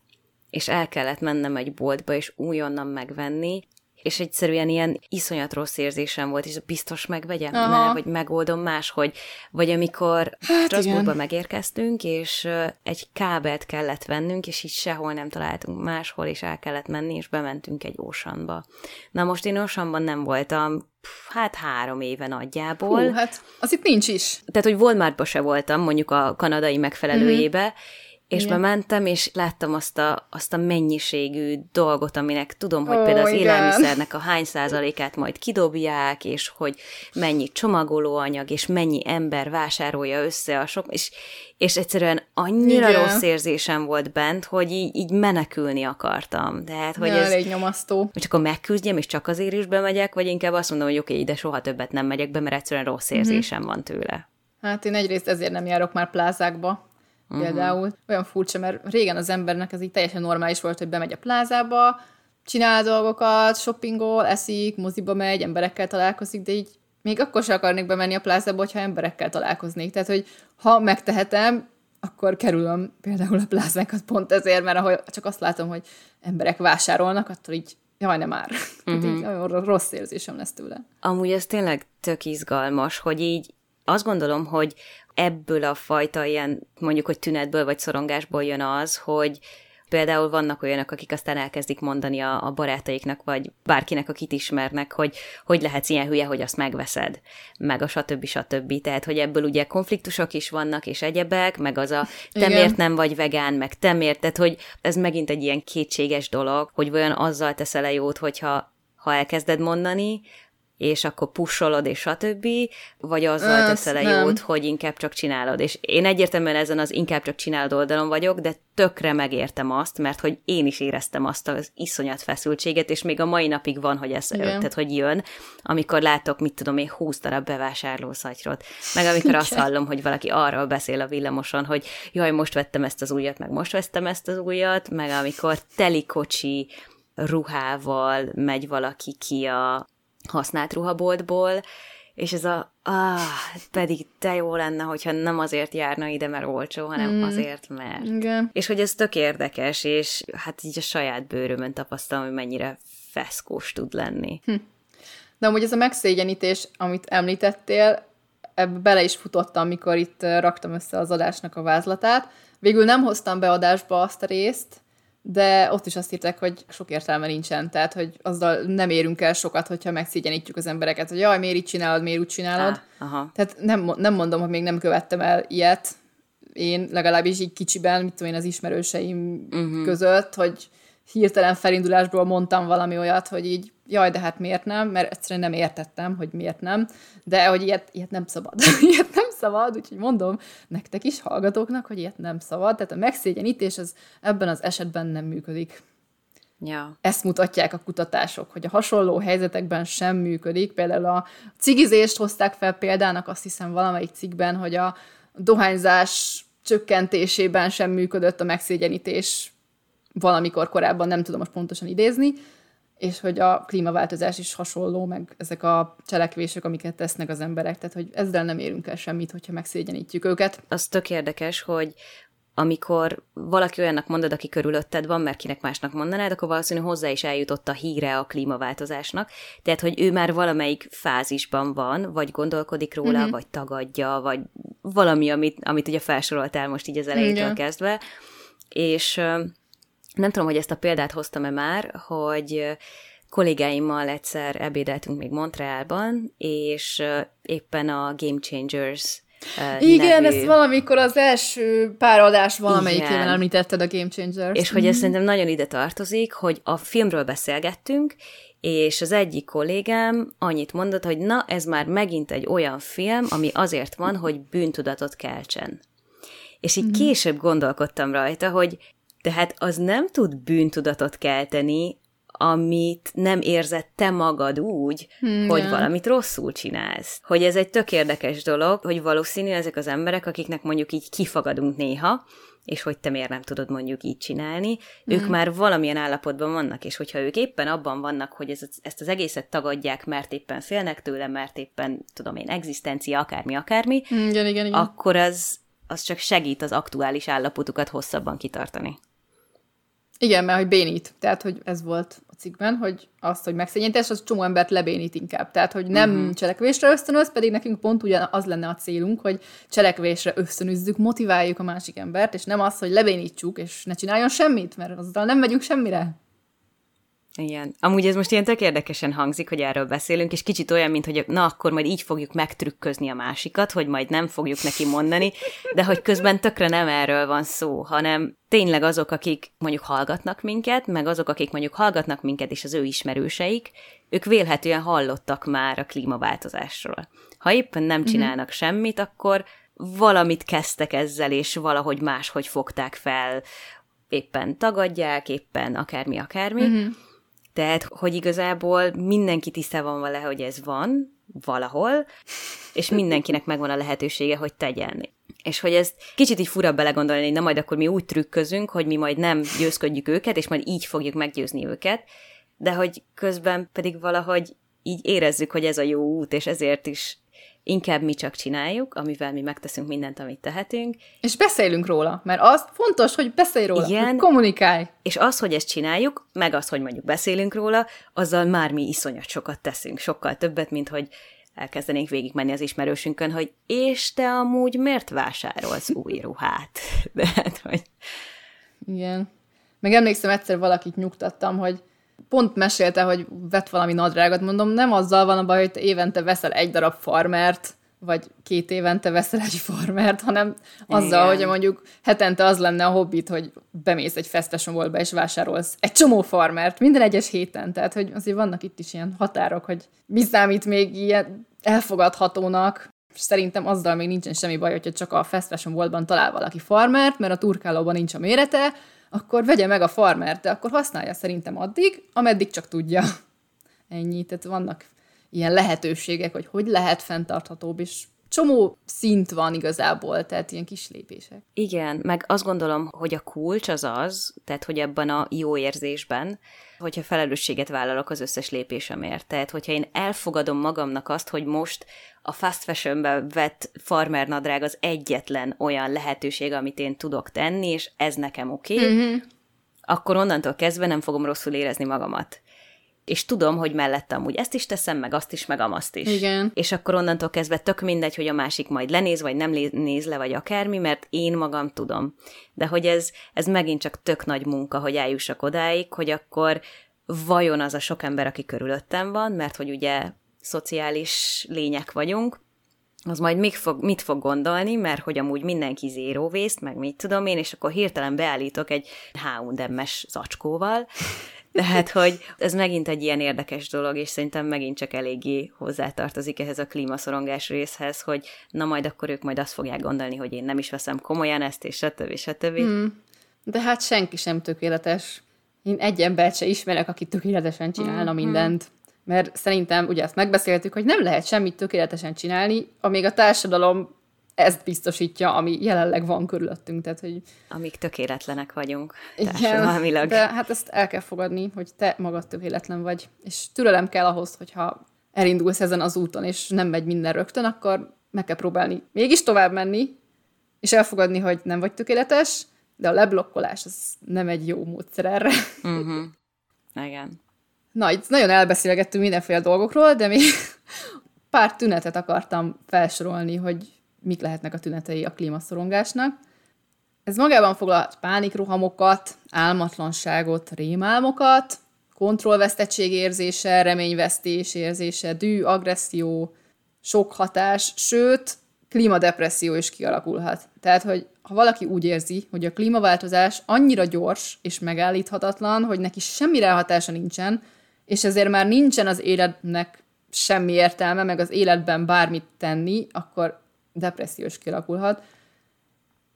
és el kellett mennem egy boltba, és újonnan megvenni, és egyszerűen ilyen iszonyat rossz érzésem volt, és biztos megvegyem, Aha. mert, vagy megoldom máshogy. Vagy amikor hát Strasbourgba megérkeztünk, és egy kábelt kellett vennünk, és így sehol nem találtunk máshol, és el kellett menni, és bementünk egy ósanba. Na most én ósanban nem voltam, hát három éve nagyjából. Hú, hát az itt nincs is. Tehát, hogy Walmartba se voltam, mondjuk a kanadai megfelelőjébe, mm-hmm és igen. bementem, és láttam azt a, azt a mennyiségű dolgot, aminek tudom, hogy oh, például az igen. élelmiszernek a hány százalékát majd kidobják, és hogy mennyi csomagolóanyag, és mennyi ember vásárolja össze a sok, és, és egyszerűen annyira igen. rossz érzésem volt bent, hogy így, így menekülni akartam. Tehát, hogy ja, ez... elég nyomasztó. Hogy akkor megküzdjem, és csak azért is bemegyek, vagy inkább azt mondom, hogy oké, okay, ide soha többet nem megyek be, mert egyszerűen rossz mhm. érzésem mm-hmm. van tőle. Hát én egyrészt ezért nem járok már plázákba, uh-huh. például. Olyan furcsa, mert régen az embernek ez így teljesen normális volt, hogy bemegy a plázába, csinál dolgokat, shoppingol, eszik, moziba megy, emberekkel találkozik, de így még akkor sem akarnék bemenni a plázába, hogyha emberekkel találkoznék. Tehát, hogy ha megtehetem, akkor kerülöm például a plázákat pont ezért, mert ahol csak azt látom, hogy emberek vásárolnak, attól így jaj, nem már. Uh-huh. így olyan rossz érzésem lesz tőle. Amúgy ez tényleg tök izgalmas, hogy így azt gondolom, hogy ebből a fajta ilyen, mondjuk, hogy tünetből vagy szorongásból jön az, hogy Például vannak olyanok, akik aztán elkezdik mondani a, a barátaiknak, vagy bárkinek, akit ismernek, hogy hogy lehetsz ilyen hülye, hogy azt megveszed, meg a stb. stb. Tehát, hogy ebből ugye konfliktusok is vannak, és egyebek, meg az a te miért nem vagy vegán, meg te miért, tehát, hogy ez megint egy ilyen kétséges dolog, hogy olyan azzal teszel-e jót, hogyha ha elkezded mondani, és akkor pusolod, és stb., vagy azzal Ezt teszel el jót, hogy inkább csak csinálod. És én egyértelműen ezen az inkább csak csinálod oldalon vagyok, de tökre megértem azt, mert hogy én is éreztem azt az iszonyat feszültséget, és még a mai napig van, hogy ez, Igen. tehát hogy jön, amikor látok, mit tudom én, húsz darab bevásárlószatyrot, meg amikor azt hallom, hogy valaki arról beszél a villamoson, hogy jaj, most vettem ezt az újat, meg most vettem ezt az újat, meg amikor teli kocsi, ruhával megy valaki ki a használt ruhaboltból, és ez a, ah, pedig te jó lenne, hogyha nem azért járna ide, mert olcsó, hanem mm. azért, mert. Igen. És hogy ez tök érdekes, és hát így a saját bőrömön tapasztalom, hogy mennyire feszkós tud lenni. Hm. De amúgy ez a megszégyenítés, amit említettél, ebbe bele is futottam, amikor itt raktam össze az adásnak a vázlatát. Végül nem hoztam be adásba azt a részt, de ott is azt írták, hogy sok értelme nincsen, tehát hogy azzal nem érünk el sokat, hogyha megszégyenítjük az embereket, hogy jaj, miért így csinálod, miért úgy csinálod. Ah, aha. Tehát nem, nem mondom, hogy még nem követtem el ilyet, én legalábbis így kicsiben, mit tudom én, az ismerőseim uh-huh. között, hogy hirtelen felindulásból mondtam valami olyat, hogy így, jaj, de hát miért nem, mert egyszerűen nem értettem, hogy miért nem, de hogy ilyet, ilyet nem szabad. ilyet nem szabad, úgyhogy mondom nektek is, hallgatóknak, hogy ilyet nem szabad, tehát a megszégyenítés az ebben az esetben nem működik. Ja. Ezt mutatják a kutatások, hogy a hasonló helyzetekben sem működik. Például a cigizést hozták fel példának, azt hiszem valamelyik cikkben, hogy a dohányzás csökkentésében sem működött a megszégyenítés valamikor korábban, nem tudom most pontosan idézni, és hogy a klímaváltozás is hasonló, meg ezek a cselekvések, amiket tesznek az emberek, tehát hogy ezzel nem érünk el semmit, hogyha megszégyenítjük őket. Az tök érdekes, hogy amikor valaki olyannak mondod, aki körülötted van, mert kinek másnak mondanád, akkor valószínűleg hozzá is eljutott a híre a klímaváltozásnak. Tehát, hogy ő már valamelyik fázisban van, vagy gondolkodik róla, mm-hmm. vagy tagadja, vagy valami, amit, amit ugye felsoroltál most így az elejétől Igen. kezdve. És nem tudom, hogy ezt a példát hoztam-e már, hogy kollégáimmal egyszer ebédeltünk még Montrealban, és éppen a Game Changers igen, nevű... ezt valamikor az első pár adás valamelyikében említetted a Game Changers. És hogy ez mhm. szerintem nagyon ide tartozik, hogy a filmről beszélgettünk, és az egyik kollégám annyit mondott, hogy na, ez már megint egy olyan film, ami azért van, hogy bűntudatot keltsen. És így mm-hmm. később gondolkodtam rajta, hogy tehát az nem tud bűntudatot kelteni, amit nem érzett te magad úgy, hmm, hogy valamit rosszul csinálsz. Hogy ez egy tök érdekes dolog, hogy valószínű ezek az emberek, akiknek mondjuk így kifagadunk néha, és hogy te miért nem tudod mondjuk így csinálni, hmm. ők már valamilyen állapotban vannak, és hogyha ők éppen abban vannak, hogy ez, ezt az egészet tagadják, mert éppen félnek tőle, mert éppen, tudom én, egzisztencia, akármi, akármi, hmm, igen, igen, igen. akkor az, az csak segít az aktuális állapotukat hosszabban kitartani. Igen, mert hogy bénít. Tehát, hogy ez volt a cikkben, hogy azt, hogy megszényítés, az csomó embert lebénít inkább. Tehát, hogy nem uh-huh. cselekvésre ösztönöz, pedig nekünk pont ugyan az lenne a célunk, hogy cselekvésre ösztönözzük, motiváljuk a másik embert, és nem az, hogy lebénítsuk, és ne csináljon semmit, mert azzal nem megyünk semmire. Igen. Amúgy ez most ilyen tök érdekesen hangzik, hogy erről beszélünk, és kicsit olyan, mint hogy na, akkor majd így fogjuk megtrükközni a másikat, hogy majd nem fogjuk neki mondani, de hogy közben tökre nem erről van szó, hanem tényleg azok, akik mondjuk hallgatnak minket, meg azok, akik mondjuk hallgatnak minket, és az ő ismerőseik, ők vélhetően hallottak már a klímaváltozásról. Ha éppen nem mhm. csinálnak mm-hmm. semmit, akkor valamit kezdtek ezzel, és valahogy máshogy fogták fel, éppen tagadják, éppen akármi, akármi. Mm-hmm tehát, hogy igazából mindenki tisztában van vele, hogy ez van valahol, és mindenkinek megvan a lehetősége, hogy tegyen. És hogy ezt kicsit így fura belegondolni, hogy na majd akkor mi úgy trükközünk, hogy mi majd nem győzködjük őket, és majd így fogjuk meggyőzni őket, de hogy közben pedig valahogy így érezzük, hogy ez a jó út, és ezért is inkább mi csak csináljuk, amivel mi megteszünk mindent, amit tehetünk. És beszélünk róla, mert az fontos, hogy beszélj róla, Igen, hogy kommunikálj. És az, hogy ezt csináljuk, meg az, hogy mondjuk beszélünk róla, azzal már mi iszonyat sokat teszünk, sokkal többet, mint hogy elkezdenénk végigmenni az ismerősünkön, hogy és te amúgy miért vásárolsz új ruhát? De hát, hogy... Igen. Meg emlékszem, egyszer valakit nyugtattam, hogy pont mesélte, hogy vett valami nadrágot, mondom, nem azzal van a baj, hogy te évente veszel egy darab farmert, vagy két évente veszel egy farmert, hanem azzal, Igen. hogy mondjuk hetente az lenne a hobbit, hogy bemész egy fesztesomolba és vásárolsz egy csomó farmert minden egyes héten. Tehát, hogy azért vannak itt is ilyen határok, hogy mi számít még ilyen elfogadhatónak, és szerintem azzal még nincsen semmi baj, hogyha csak a fast fashion talál valaki farmert, mert a turkálóban nincs a mérete, akkor vegye meg a farmert, de akkor használja szerintem addig, ameddig csak tudja. Ennyi. Tehát vannak ilyen lehetőségek, hogy hogy lehet fenntarthatóbb, és csomó szint van igazából, tehát ilyen kis lépések. Igen, meg azt gondolom, hogy a kulcs az az, tehát hogy ebben a jó érzésben, hogyha felelősséget vállalok az összes lépésemért. Tehát, hogyha én elfogadom magamnak azt, hogy most a fast fashionbe vett farmer nadrág az egyetlen olyan lehetőség, amit én tudok tenni, és ez nekem oké, okay, mm-hmm. akkor onnantól kezdve nem fogom rosszul érezni magamat és tudom, hogy mellettem úgy ezt is teszem, meg azt is, meg amazt is. Igen. És akkor onnantól kezdve tök mindegy, hogy a másik majd lenéz, vagy nem néz le, vagy akármi, mert én magam tudom. De hogy ez, ez megint csak tök nagy munka, hogy eljussak odáig, hogy akkor vajon az a sok ember, aki körülöttem van, mert hogy ugye szociális lények vagyunk, az majd mit fog, mit fog gondolni, mert hogy amúgy mindenki waste, meg mit tudom én, és akkor hirtelen beállítok egy H&M-es zacskóval, tehát, hogy ez megint egy ilyen érdekes dolog, és szerintem megint csak eléggé hozzátartozik ehhez a klímaszorongás részhez, hogy na majd akkor ők majd azt fogják gondolni, hogy én nem is veszem komolyan ezt, és stb. stb. Hmm. De hát senki sem tökéletes. Én egy embert se ismerek, aki tökéletesen csinálna mm-hmm. mindent. Mert szerintem, ugye ezt megbeszéltük, hogy nem lehet semmit tökéletesen csinálni, amíg a társadalom ezt biztosítja, ami jelenleg van körülöttünk. Tehát, hogy... Amíg tökéletlenek vagyunk társadalmilag. de hát ezt el kell fogadni, hogy te magad tökéletlen vagy. És türelem kell ahhoz, hogyha elindulsz ezen az úton, és nem megy minden rögtön, akkor meg kell próbálni mégis tovább menni, és elfogadni, hogy nem vagy tökéletes, de a leblokkolás az nem egy jó módszer erre. Uh-huh. Igen. Na, itt nagyon elbeszélgettünk mindenféle dolgokról, de még pár tünetet akartam felsorolni, hogy mik lehetnek a tünetei a klímaszorongásnak. Ez magában foglal pánikrohamokat, álmatlanságot, rémálmokat, kontrollvesztettség érzése, reményvesztés érzése, dű, agresszió, sok hatás, sőt, klímadepresszió is kialakulhat. Tehát, hogy ha valaki úgy érzi, hogy a klímaváltozás annyira gyors és megállíthatatlan, hogy neki semmi hatása nincsen, és ezért már nincsen az életnek semmi értelme, meg az életben bármit tenni, akkor depressziós kialakulhat.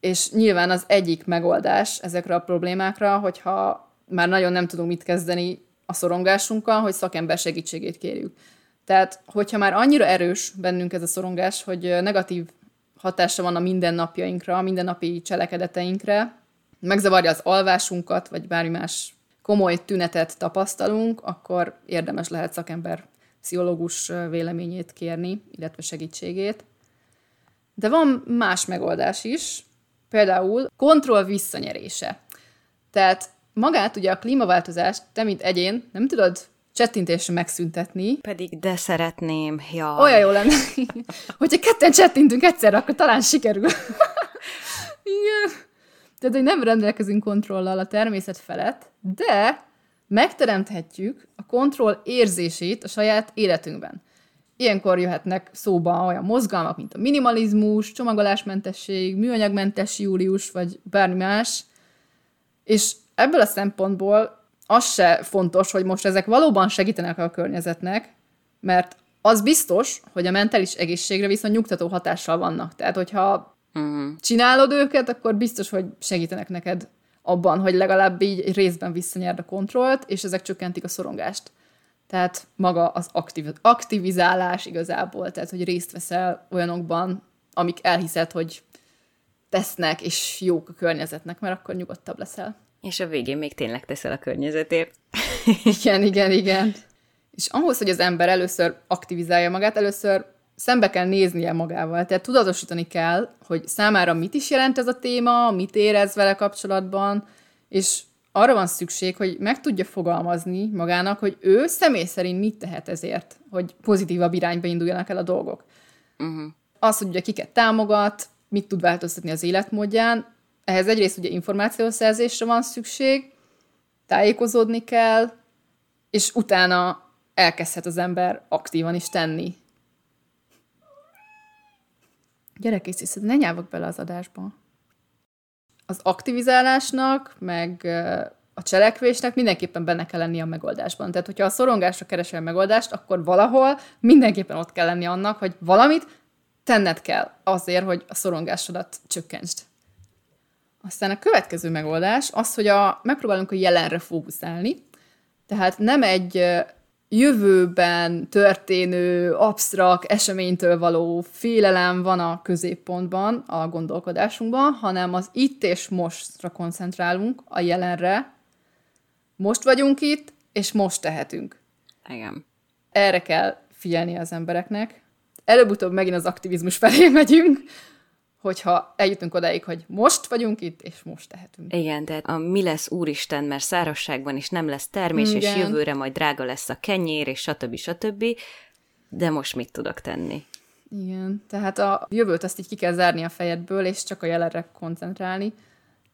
És nyilván az egyik megoldás ezekre a problémákra, hogyha már nagyon nem tudunk mit kezdeni a szorongásunkkal, hogy szakember segítségét kérjük. Tehát, hogyha már annyira erős bennünk ez a szorongás, hogy negatív hatása van a mindennapjainkra, a mindennapi cselekedeteinkre, megzavarja az alvásunkat, vagy bármi más komoly tünetet tapasztalunk, akkor érdemes lehet szakember pszichológus véleményét kérni, illetve segítségét. De van más megoldás is, például kontroll visszanyerése. Tehát magát ugye a klímaváltozást te, mint egyén, nem tudod csettintésre megszüntetni. Pedig de szeretném, ja. Olyan jó lenne, hogyha ketten csettintünk egyszerre, akkor talán sikerül. Igen. Tehát, hogy nem rendelkezünk kontrollal a természet felett, de megteremthetjük a kontroll érzését a saját életünkben. Ilyenkor jöhetnek szóba olyan mozgalmak, mint a minimalizmus, csomagolásmentesség, műanyagmentes július, vagy bármi más. És ebből a szempontból az se fontos, hogy most ezek valóban segítenek a környezetnek, mert az biztos, hogy a mentális egészségre viszont nyugtató hatással vannak. Tehát, hogyha uh-huh. csinálod őket, akkor biztos, hogy segítenek neked abban, hogy legalább így részben visszanyerd a kontrollt, és ezek csökkentik a szorongást. Tehát maga az aktiv, aktivizálás igazából, tehát hogy részt veszel olyanokban, amik elhiszed, hogy tesznek, és jók a környezetnek, mert akkor nyugodtabb leszel. És a végén még tényleg teszel a környezetért. igen, igen, igen. És ahhoz, hogy az ember először aktivizálja magát, először szembe kell néznie magával. Tehát tudatosítani kell, hogy számára mit is jelent ez a téma, mit érez vele kapcsolatban, és arra van szükség, hogy meg tudja fogalmazni magának, hogy ő személy szerint mit tehet ezért, hogy pozitívabb irányba induljanak el a dolgok. Uh-huh. Az, hogy ugye kiket támogat, mit tud változtatni az életmódján, ehhez egyrészt ugye információszerzésre van szükség, tájékozódni kell, és utána elkezdhet az ember aktívan is tenni. Gyere, készítsd, ne nyávok bele az adásba az aktivizálásnak, meg a cselekvésnek mindenképpen benne kell lenni a megoldásban. Tehát, hogyha a szorongásra keresel megoldást, akkor valahol mindenképpen ott kell lenni annak, hogy valamit tenned kell azért, hogy a szorongásodat csökkentsd. Aztán a következő megoldás az, hogy a, megpróbálunk a jelenre fókuszálni, tehát nem egy jövőben történő absztrakt eseménytől való félelem van a középpontban a gondolkodásunkban, hanem az itt és mostra koncentrálunk, a jelenre. Most vagyunk itt, és most tehetünk. Igen. Erre kell figyelni az embereknek. Előbb-utóbb megint az aktivizmus felé megyünk, hogyha eljutunk odáig, hogy most vagyunk itt, és most tehetünk. Igen, tehát a mi lesz úristen, mert szárasságban is nem lesz termés, Igen. és jövőre majd drága lesz a kenyér, és stb. stb. De most mit tudok tenni? Igen, tehát a jövőt azt így ki kell zárni a fejedből, és csak a jelenre koncentrálni.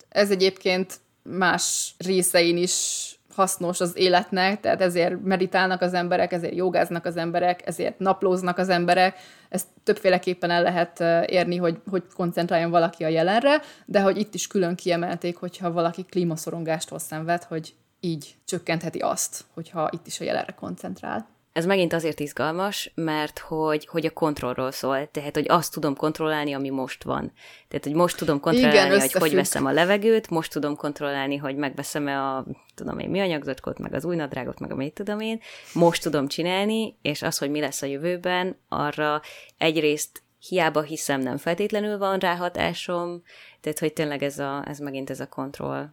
Ez egyébként más részein is hasznos az életnek, tehát ezért meditálnak az emberek, ezért jogáznak az emberek, ezért naplóznak az emberek. Ezt többféleképpen el lehet érni, hogy, hogy koncentráljon valaki a jelenre, de hogy itt is külön kiemelték, hogyha valaki klímaszorongástól szenved, hogy így csökkentheti azt, hogyha itt is a jelenre koncentrál. Ez megint azért izgalmas, mert hogy, hogy a kontrollról szól, tehát hogy azt tudom kontrollálni, ami most van. Tehát, hogy most tudom kontrollálni, Igen, hogy hogy veszem a levegőt, most tudom kontrollálni, hogy megveszem-e a, tudom én, mi anyagzacskót, meg az új nadrágot, meg a mit tudom én, most tudom csinálni, és az, hogy mi lesz a jövőben, arra egyrészt hiába hiszem, nem feltétlenül van ráhatásom, tehát hogy tényleg ez, a, ez megint ez a kontroll.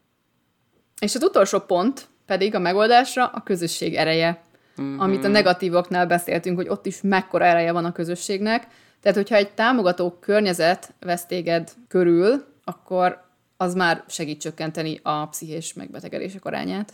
És az utolsó pont pedig a megoldásra a közösség ereje mm-hmm. amit a negatívoknál beszéltünk, hogy ott is mekkora ereje van a közösségnek. Tehát, hogyha egy támogató környezet vesz téged körül, akkor az már segít csökkenteni a pszichés megbetegedések arányát.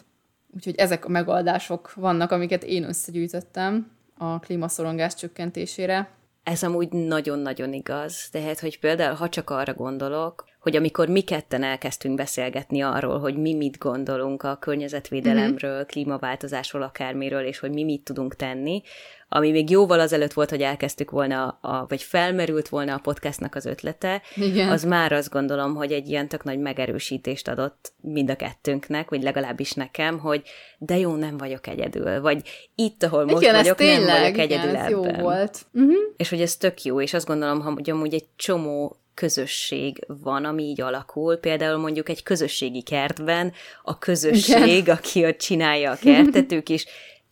Úgyhogy ezek a megoldások vannak, amiket én összegyűjtöttem a klímaszorongás csökkentésére. Ez amúgy nagyon-nagyon igaz. Tehát, hogy például, ha csak arra gondolok, hogy amikor mi ketten elkezdtünk beszélgetni arról, hogy mi mit gondolunk a környezetvédelemről, mm-hmm. klímaváltozásról, akármiről, és hogy mi mit tudunk tenni, ami még jóval azelőtt volt, hogy elkezdtük volna, a, vagy felmerült volna a podcastnak az ötlete, Igen. az már azt gondolom, hogy egy ilyen tök nagy megerősítést adott mind a kettőnknek, vagy legalábbis nekem, hogy de jó, nem vagyok egyedül, vagy itt, ahol most Igen, vagyok, tényleg, nem vagyok egyedül igen, ebben. jó volt. Uh-huh. És hogy ez tök jó, és azt gondolom, hogy amúgy egy csomó közösség van, ami így alakul. Például mondjuk egy közösségi kertben a közösség, Igen. aki ott csinálja a kertet, ők is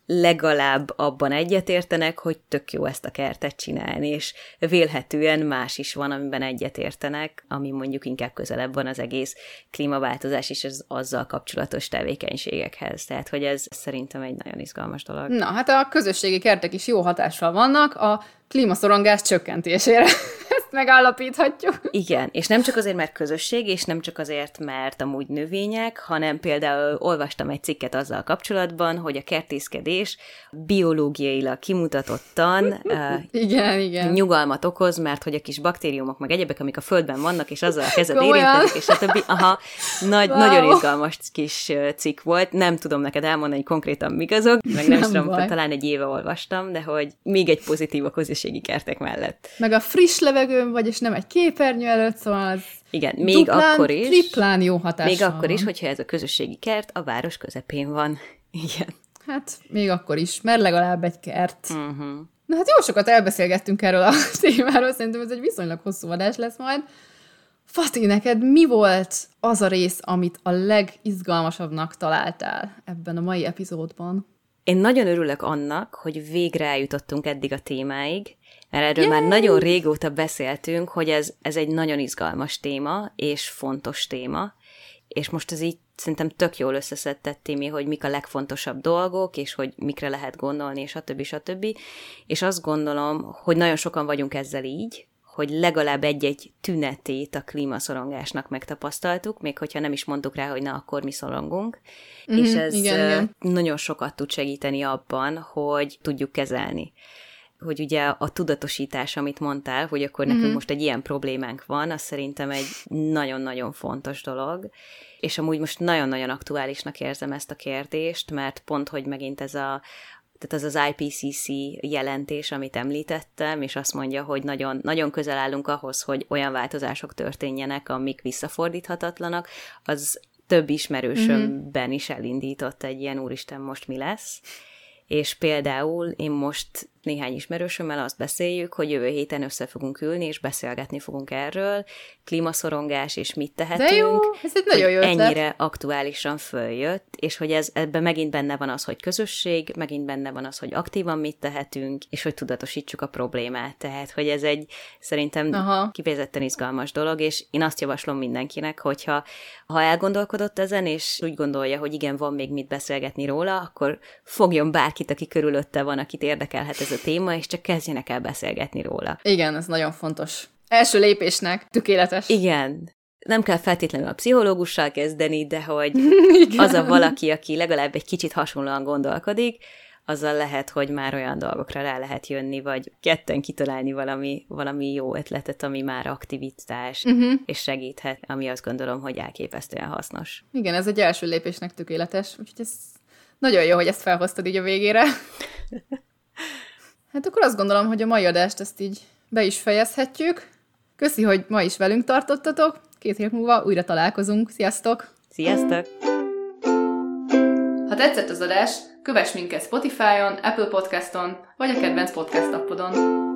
legalább abban egyetértenek, hogy tök jó ezt a kertet csinálni, és vélhetően más is van, amiben egyetértenek, ami mondjuk inkább közelebb van az egész klímaváltozás és az azzal kapcsolatos tevékenységekhez. Tehát, hogy ez szerintem egy nagyon izgalmas dolog. Na, hát a közösségi kertek is jó hatással vannak a klímaszorongás csökkentésére ezt megállapíthatjuk. Igen, és nem csak azért, mert közösség, és nem csak azért, mert amúgy növények, hanem például olvastam egy cikket azzal kapcsolatban, hogy a kertészkedés biológiailag kimutatottan uh, igen, igen. nyugalmat okoz, mert hogy a kis baktériumok, meg egyebek, amik a földben vannak, és azzal a kezed érintezik, és a többi. Aha, nagy, wow. nagyon izgalmas kis cikk volt. Nem tudom neked elmondani, hogy konkrétan mik azok, meg nem, nem tudom, talán egy éve olvastam, de hogy még egy pozitív a közösségi kertek mellett. Meg a friss levegő levegőn vagy, és nem egy képernyő előtt, szóval az Igen, még duplán, akkor is. Triplán jó hatással Még akkor is, hogyha ez a közösségi kert a város közepén van. Igen. Hát, még akkor is, mert legalább egy kert. Uh-huh. Na hát jó sokat elbeszélgettünk erről a témáról, szerintem ez egy viszonylag hosszú adás lesz majd. Fati, neked mi volt az a rész, amit a legizgalmasabbnak találtál ebben a mai epizódban? Én nagyon örülök annak, hogy végre eljutottunk eddig a témáig, mert erről Yay! már nagyon régóta beszéltünk, hogy ez, ez egy nagyon izgalmas téma, és fontos téma, és most ez így szerintem tök jól összeszedtett Timi, hogy mik a legfontosabb dolgok, és hogy mikre lehet gondolni, és a többi, stb. És azt gondolom, hogy nagyon sokan vagyunk ezzel így, hogy legalább egy-egy tünetét a klímaszorongásnak megtapasztaltuk, még hogyha nem is mondtuk rá, hogy na, akkor mi szorongunk. Mm-hmm, és ez igen, igen. nagyon sokat tud segíteni abban, hogy tudjuk kezelni hogy ugye a tudatosítás, amit mondtál, hogy akkor nekünk mm-hmm. most egy ilyen problémánk van, az szerintem egy nagyon-nagyon fontos dolog, és amúgy most nagyon-nagyon aktuálisnak érzem ezt a kérdést, mert pont, hogy megint ez a, tehát az az IPCC jelentés, amit említettem, és azt mondja, hogy nagyon, nagyon közel állunk ahhoz, hogy olyan változások történjenek, amik visszafordíthatatlanak, az több ismerősömben mm-hmm. is elindított egy ilyen úristen, most mi lesz és például én most néhány ismerősömmel azt beszéljük, hogy jövő héten össze fogunk ülni, és beszélgetni fogunk erről, klímaszorongás, és mit tehetünk. De jó, ez egy nagyon jó ötlet. Ennyire aktuálisan följött, és hogy ez, ebben megint benne van az, hogy közösség, megint benne van az, hogy aktívan mit tehetünk, és hogy tudatosítsuk a problémát. Tehát, hogy ez egy szerintem Aha. kifejezetten izgalmas dolog, és én azt javaslom mindenkinek, hogyha ha elgondolkodott ezen, és úgy gondolja, hogy igen, van még mit beszélgetni róla, akkor fogjon bárkit, aki körülötte van, akit érdekelhet ez a téma, és csak kezdjenek el beszélgetni róla. Igen, ez nagyon fontos. Első lépésnek tökéletes. Igen, nem kell feltétlenül a pszichológussal kezdeni, de hogy az a valaki, aki legalább egy kicsit hasonlóan gondolkodik, azzal lehet, hogy már olyan dolgokra rá lehet jönni, vagy ketten kitalálni valami, valami jó ötletet, ami már aktivitás, uh-huh. és segíthet, ami azt gondolom, hogy elképesztően hasznos. Igen, ez egy első lépésnek tökéletes, úgyhogy ez nagyon jó, hogy ezt felhoztad így a végére. Hát akkor azt gondolom, hogy a mai adást ezt így be is fejezhetjük. Köszi, hogy ma is velünk tartottatok. Két hét múlva újra találkozunk. Sziasztok! Sziasztok! Ha tetszett az adás, kövess minket Spotify-on, Apple Podcaston vagy a kedvenc podcast appodon.